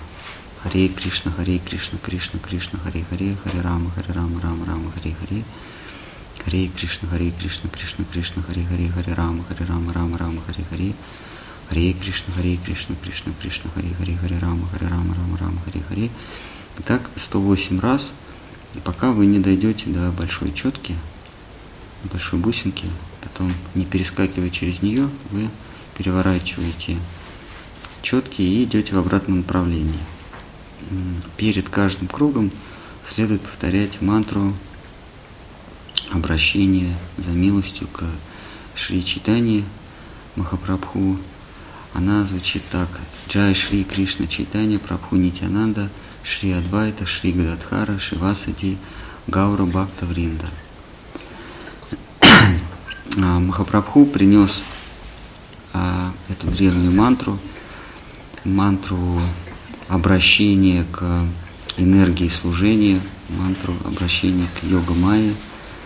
Харе Кришна, Харе Кришна, Кришна, Кришна, Харе Харе, Харе Рама, Харе Рама, Рама, Рама, Харе Харе. Харе Кришна, Харе Кришна, Кришна, Кришна, Харе Харе, Харе Рама, Харе Рама, Рама, Рама, Харе Харе. Харе Кришна, Харе Кришна, Кришна, Кришна, Харе Харе, Харе Рама, Харе Рама, Рама, Рама, Харе Харе. И так 108 раз, пока вы не дойдете до большой четки, большой бусинки, потом не перескакивая через нее, вы переворачиваете четки и идете в обратном направлении. Перед каждым кругом следует повторять мантру обращения за милостью к Шри Читани Махапрабху, она звучит так. Джай Шри Кришна Чайтанья Прабху Нитянанда Шри Адвайта Шри Гададхара Шивасади Гаура Бхакта Вринда. А, Махапрабху принес а, эту древнюю мантру, мантру обращения к энергии служения, мантру обращения к йога майе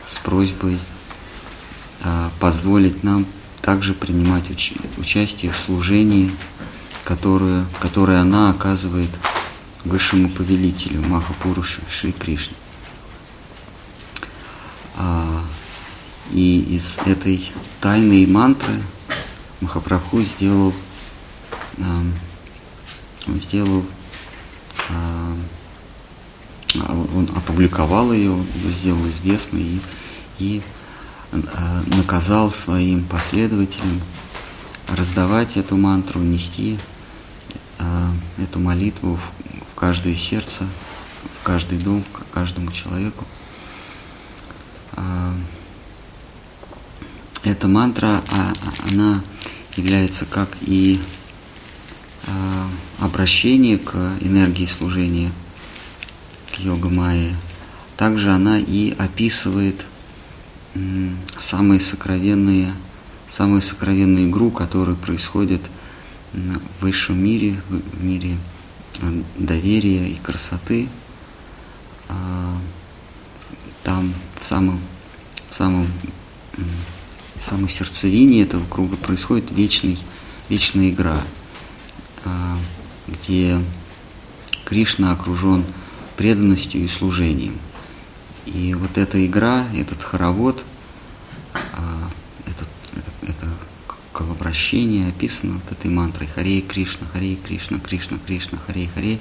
с просьбой а, позволить нам также принимать уч- участие в служении, которое, которое она оказывает высшему повелителю Махапуруши Шри Кришне. И из этой тайной мантры Махапрабху сделал, а, сделал а, он опубликовал ее, сделал известной и, и а, наказал своим последователям раздавать эту мантру, нести а, эту молитву в, в каждое сердце, в каждый дом, к каждому человеку. А, эта мантра, а, она является как и а, обращение к энергии служения, к йога майе. Также она и описывает самые сокровенные, самую сокровенную игру, которая происходит в высшем мире, в мире э, доверия и красоты. А, Там в самом, в самом, в самой сердцевине этого круга происходит вечный, вечная игра, а, где Кришна окружен преданностью и служением. И вот эта игра, этот хоровод, а, это, это коловращение описано вот этой мантрой Харе Кришна, Харе Кришна, Кришна Кришна, Харе Харе,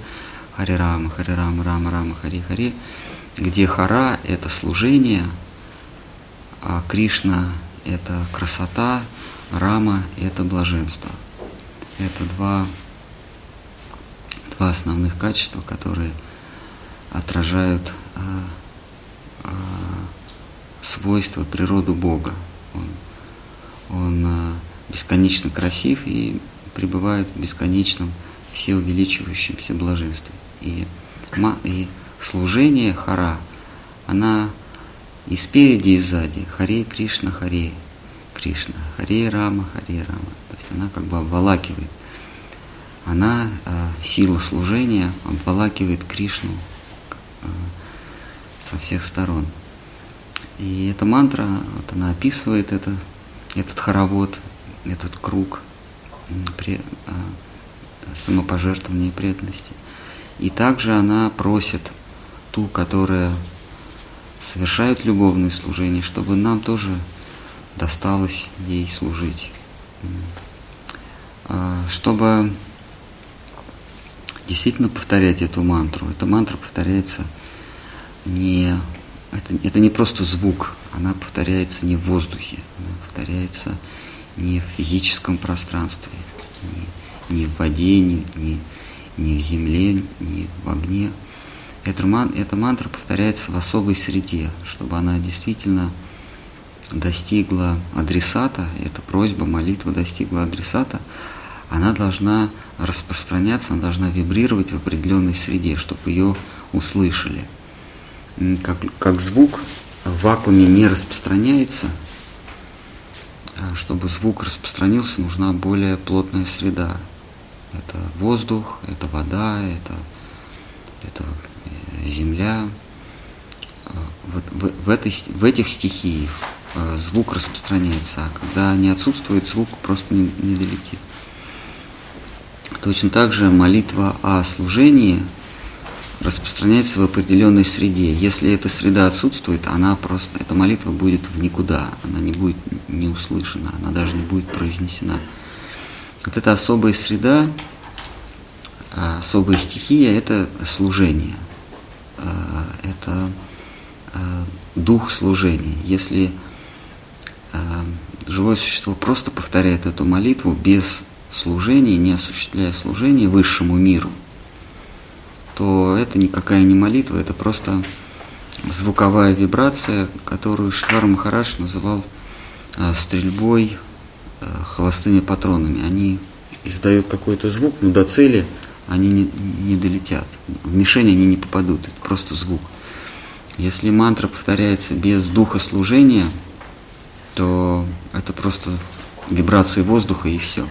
Харе Рама, Харе Рама, Рама Рама, Харе Харе, где Хара – это служение, а Кришна – это красота, Рама – это блаженство. Это два, два основных качества, которые отражают а, а, свойства, природу Бога. Он, он а, бесконечно красив и пребывает в бесконечном всеувеличивающемся блаженстве. И, и служение хара, она и спереди, и сзади. Харе Кришна, Харе Кришна, Харе Рама, Харе Рама. То есть она как бы обволакивает. Она, а, сила служения, обволакивает Кришну а, со всех сторон. И эта мантра, вот она описывает это, этот хоровод, этот круг м, пре- а, самопожертвования и преданности. И также она просит ту, которая совершает любовное служение, чтобы нам тоже досталось ей служить. А, Чтобы действительно повторять эту мантру. Эта мантра повторяется не... Это, это не просто звук, она повторяется не в воздухе, она повторяется не в физическом пространстве, не, не в воде, не, не, не в земле, не в огне. Эта, ман, эта мантра повторяется в особой среде, чтобы она действительно достигла адресата, эта просьба, молитва достигла адресата, она должна распространяться, она должна вибрировать в определенной среде, чтобы ее услышали. Как, как звук в вакууме не распространяется, а чтобы звук распространился, нужна более плотная среда. Это воздух, это вода, это, это земля. А, Вот в, в, этой, в этих стихиях э, звук распространяется, а когда не отсутствует, звук просто не, не долетит. Точно так же молитва о служении распространяется в определенной среде. Если эта среда отсутствует, она просто, эта молитва будет в никуда, она не будет не услышана, она даже не будет произнесена. Вот эта особая среда, а, особая стихия – это служение, это а, дух служения. Если а, живое существо просто повторяет эту молитву без служения, не осуществляя служение высшему миру, то это никакая не молитва, это просто звуковая вибрация, которую Штвар Махарадж называл стрельбой холостыми патронами. Они, издают какой-то звук, но до цели они не, не долетят. В мишень они не попадут, это просто звук. Если мантра повторяется без духа служения, то это просто вибрации воздуха и все.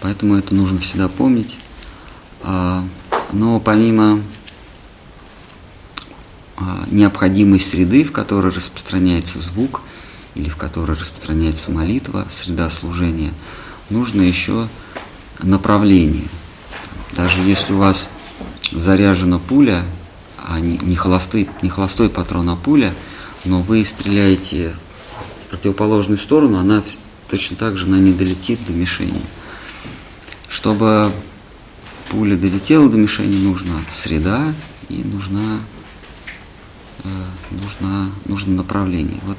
Поэтому это нужно всегда помнить. А, но помимо а, необходимой среды, в которой распространяется звук или в которой распространяется молитва, среда служения, нужно еще направление. Даже если у вас заряжена пуля, а не холостой, не холостой патрон, а пуля, но вы стреляете в противоположную сторону, она точно так же она не долетит до мишени. Чтобы пуля долетела до мишени, нужна среда и нужна, э, нужна, нужно направление. Вот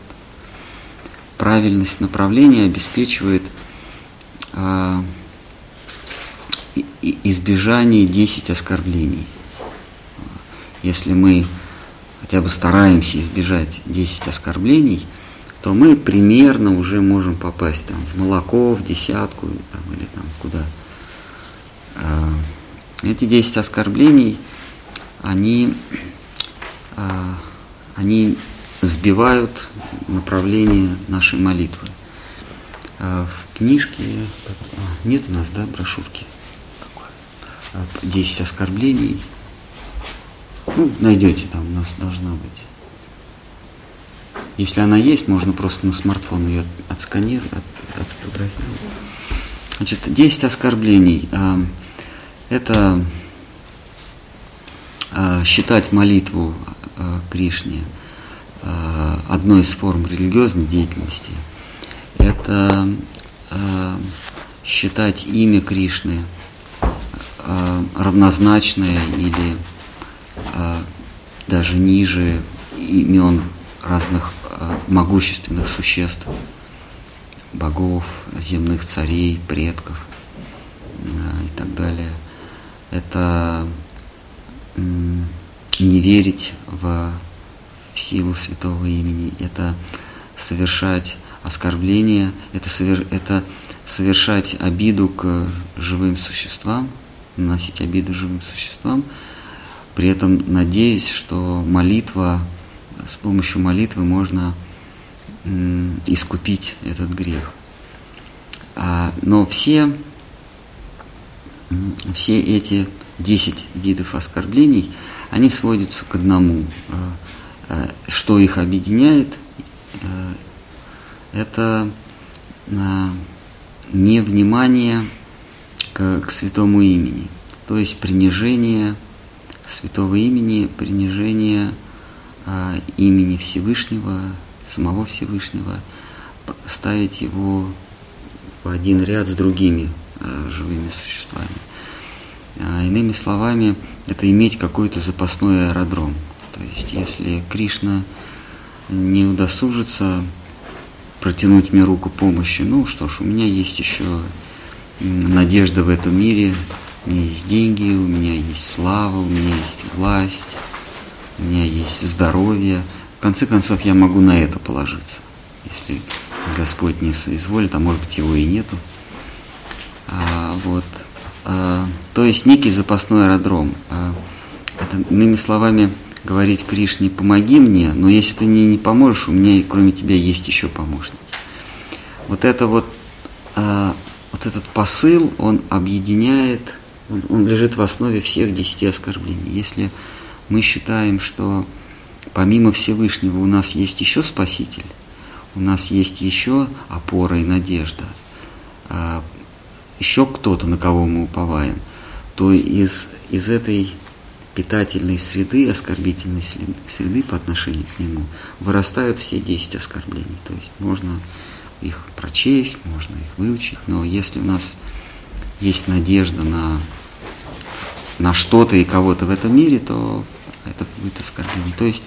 правильность направления обеспечивает э, избежание 10 оскорблений. Если мы хотя бы стараемся избежать 10 оскорблений, то мы примерно уже можем попасть там, в молоко, в десятку там, или там куда. А, эти 10 оскорблений, они, а, они сбивают направление нашей молитвы. А, в книжке нет у нас, да, брошюрки. 10 оскорблений. Ну, найдете там, у нас должна быть. Если она есть, можно просто на смартфон ее отсканировать, от, отсфотографировать. Значит, 10 оскорблений. Это считать молитву Кришне одной из форм религиозной деятельности. Это считать имя Кришны равнозначное или даже ниже имен разных могущественных существ, богов, земных царей, предков и так далее. Это не верить в силу святого имени, это совершать оскорбление, это, совер, это совершать обиду к живым существам, наносить обиду живым существам, при этом надеясь, что молитва, с помощью молитвы можно искупить этот грех. А, но все, все эти 10 видов оскорблений, они сводятся к одному. А, а, что их объединяет, это невнимание к, святому имени, то есть принижение святого имени, принижение а, имени Всевышнего, самого Всевышнего, ставить его в один ряд с другими а, живыми существами. А, иными словами, это иметь какой-то запасной аэродром. То есть, если Кришна не удосужится протянуть мне руку помощи, ну что ж, у меня есть еще надежда в этом мире, у меня есть деньги, у меня есть слава, у меня есть власть, у меня есть здоровье. В конце концов, я могу на это положиться, если Господь не соизволит, а может быть его и нету. А, вот. А, то есть некий запасной аэродром. А, это, иными словами, говорить Кришне, помоги мне, но если ты мне не поможешь, у меня кроме тебя есть еще помощники. Вот это вот а, вот этот посыл, он объединяет, он, он лежит в основе всех десяти оскорблений. Если мы считаем, что помимо Всевышнего у нас есть еще Спаситель, у нас есть еще опора и надежда, а, еще кто-то, на кого мы уповаем, то из, из этой питательной среды, оскорбительной среды по отношению к нему вырастают все десять оскорблений. То есть можно их прочесть, можно их выучить, но если у нас есть надежда на, на что-то и кого-то в этом мире, то это будет оскорбление. То есть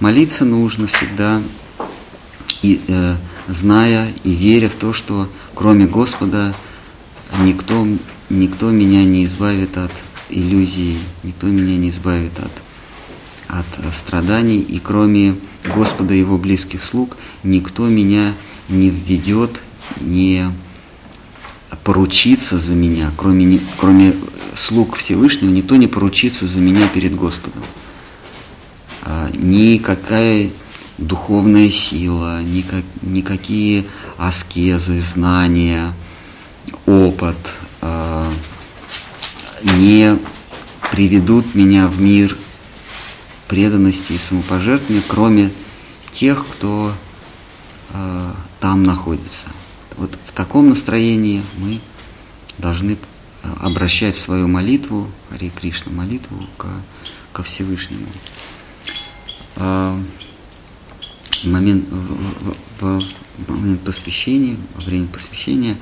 молиться нужно всегда, и, э, зная и веря в то, что кроме Господа никто, никто меня не избавит от иллюзий, никто меня не избавит от от страданий, и кроме Господа и Его близких слуг никто меня не введет, не, поручиться за меня, кроме, не- кроме слуг Всевышнего, никто не поручится за меня перед Господом. А, Никакая духовная сила, никак- никакие аскезы, знания, опыт а, не приведут меня в мир преданности и самопожертвования, кроме тех, кто э, там находится. Вот в таком настроении мы должны э, обращать свою молитву, Хари Кришна, молитву ко, ко Всевышнему. А, момент, в, в- в момент посвящения, во время посвящения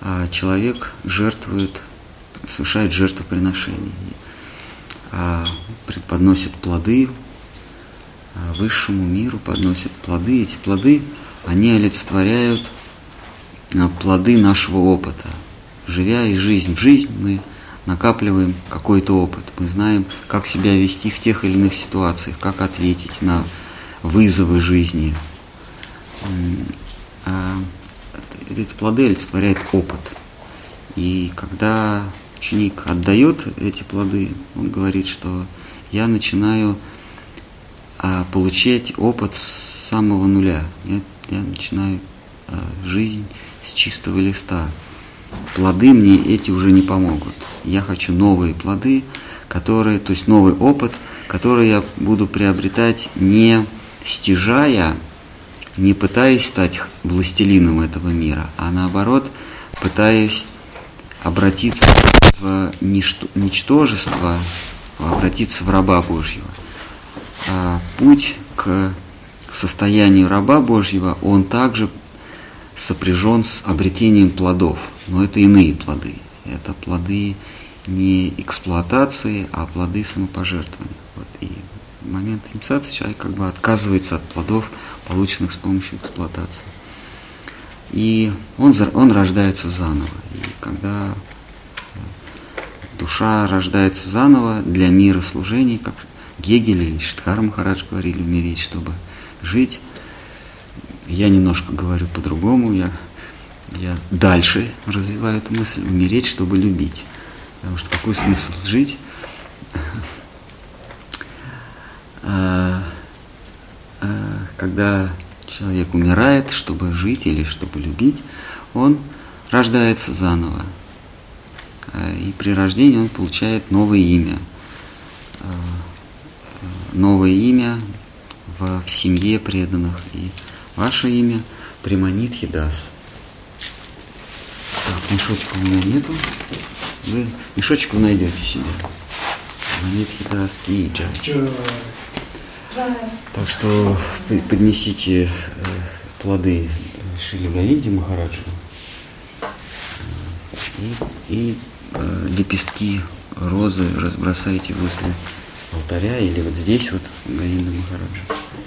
а, человек жертвует, совершает жертвоприношение, а, преподносит плоды а, высшему миру, подносит плоды. Эти плоды, они олицетворяют а, плоды нашего опыта. Живя и жизнь в жизнь, мы накапливаем какой-то опыт. Мы знаем, как себя вести в тех или иных ситуациях, как ответить на вызовы жизни. А эти плоды олицетворяют опыт. И когда ученик отдает эти плоды, он говорит, что я начинаю а, получать опыт с самого нуля. Я, я начинаю а, жизнь с чистого листа. Плоды мне эти уже не помогут. Я хочу новые плоды, которые, то есть новый опыт, который я буду приобретать не стяжая, не пытаясь стать властелином этого мира, а наоборот пытаясь обратиться в ничто- ничтожество, обратиться в раба Божьего. А путь к состоянию раба Божьего, он также сопряжен с обретением плодов, но это иные плоды. Это плоды не эксплуатации, а плоды самопожертвования. Вот. И в момент инициации человек как бы отказывается от плодов, полученных с помощью эксплуатации. И он, он рождается заново. И когда э, душа рождается заново для мира служений, как Гегель или Штхар Махарадж говорили, умереть, чтобы жить. Я немножко говорю по-другому, я, я дальше развиваю эту мысль, умереть, чтобы любить. Потому что какой смысл жить, а, а, когда человек умирает, чтобы жить или чтобы любить, он рождается заново. А, И при рождении он получает новое имя. Новое имя в, в семье преданных. И ваше имя Приманит Хидас. Так, мешочка у меня нету. Вы мешочек вы найдете себе. Приманит Хидас Киджа. Так что поднесите э, плоды Шили Говинди Махараджу и, и э, лепестки розы разбросайте возле алтаря или вот здесь вот Говинда Махараджа.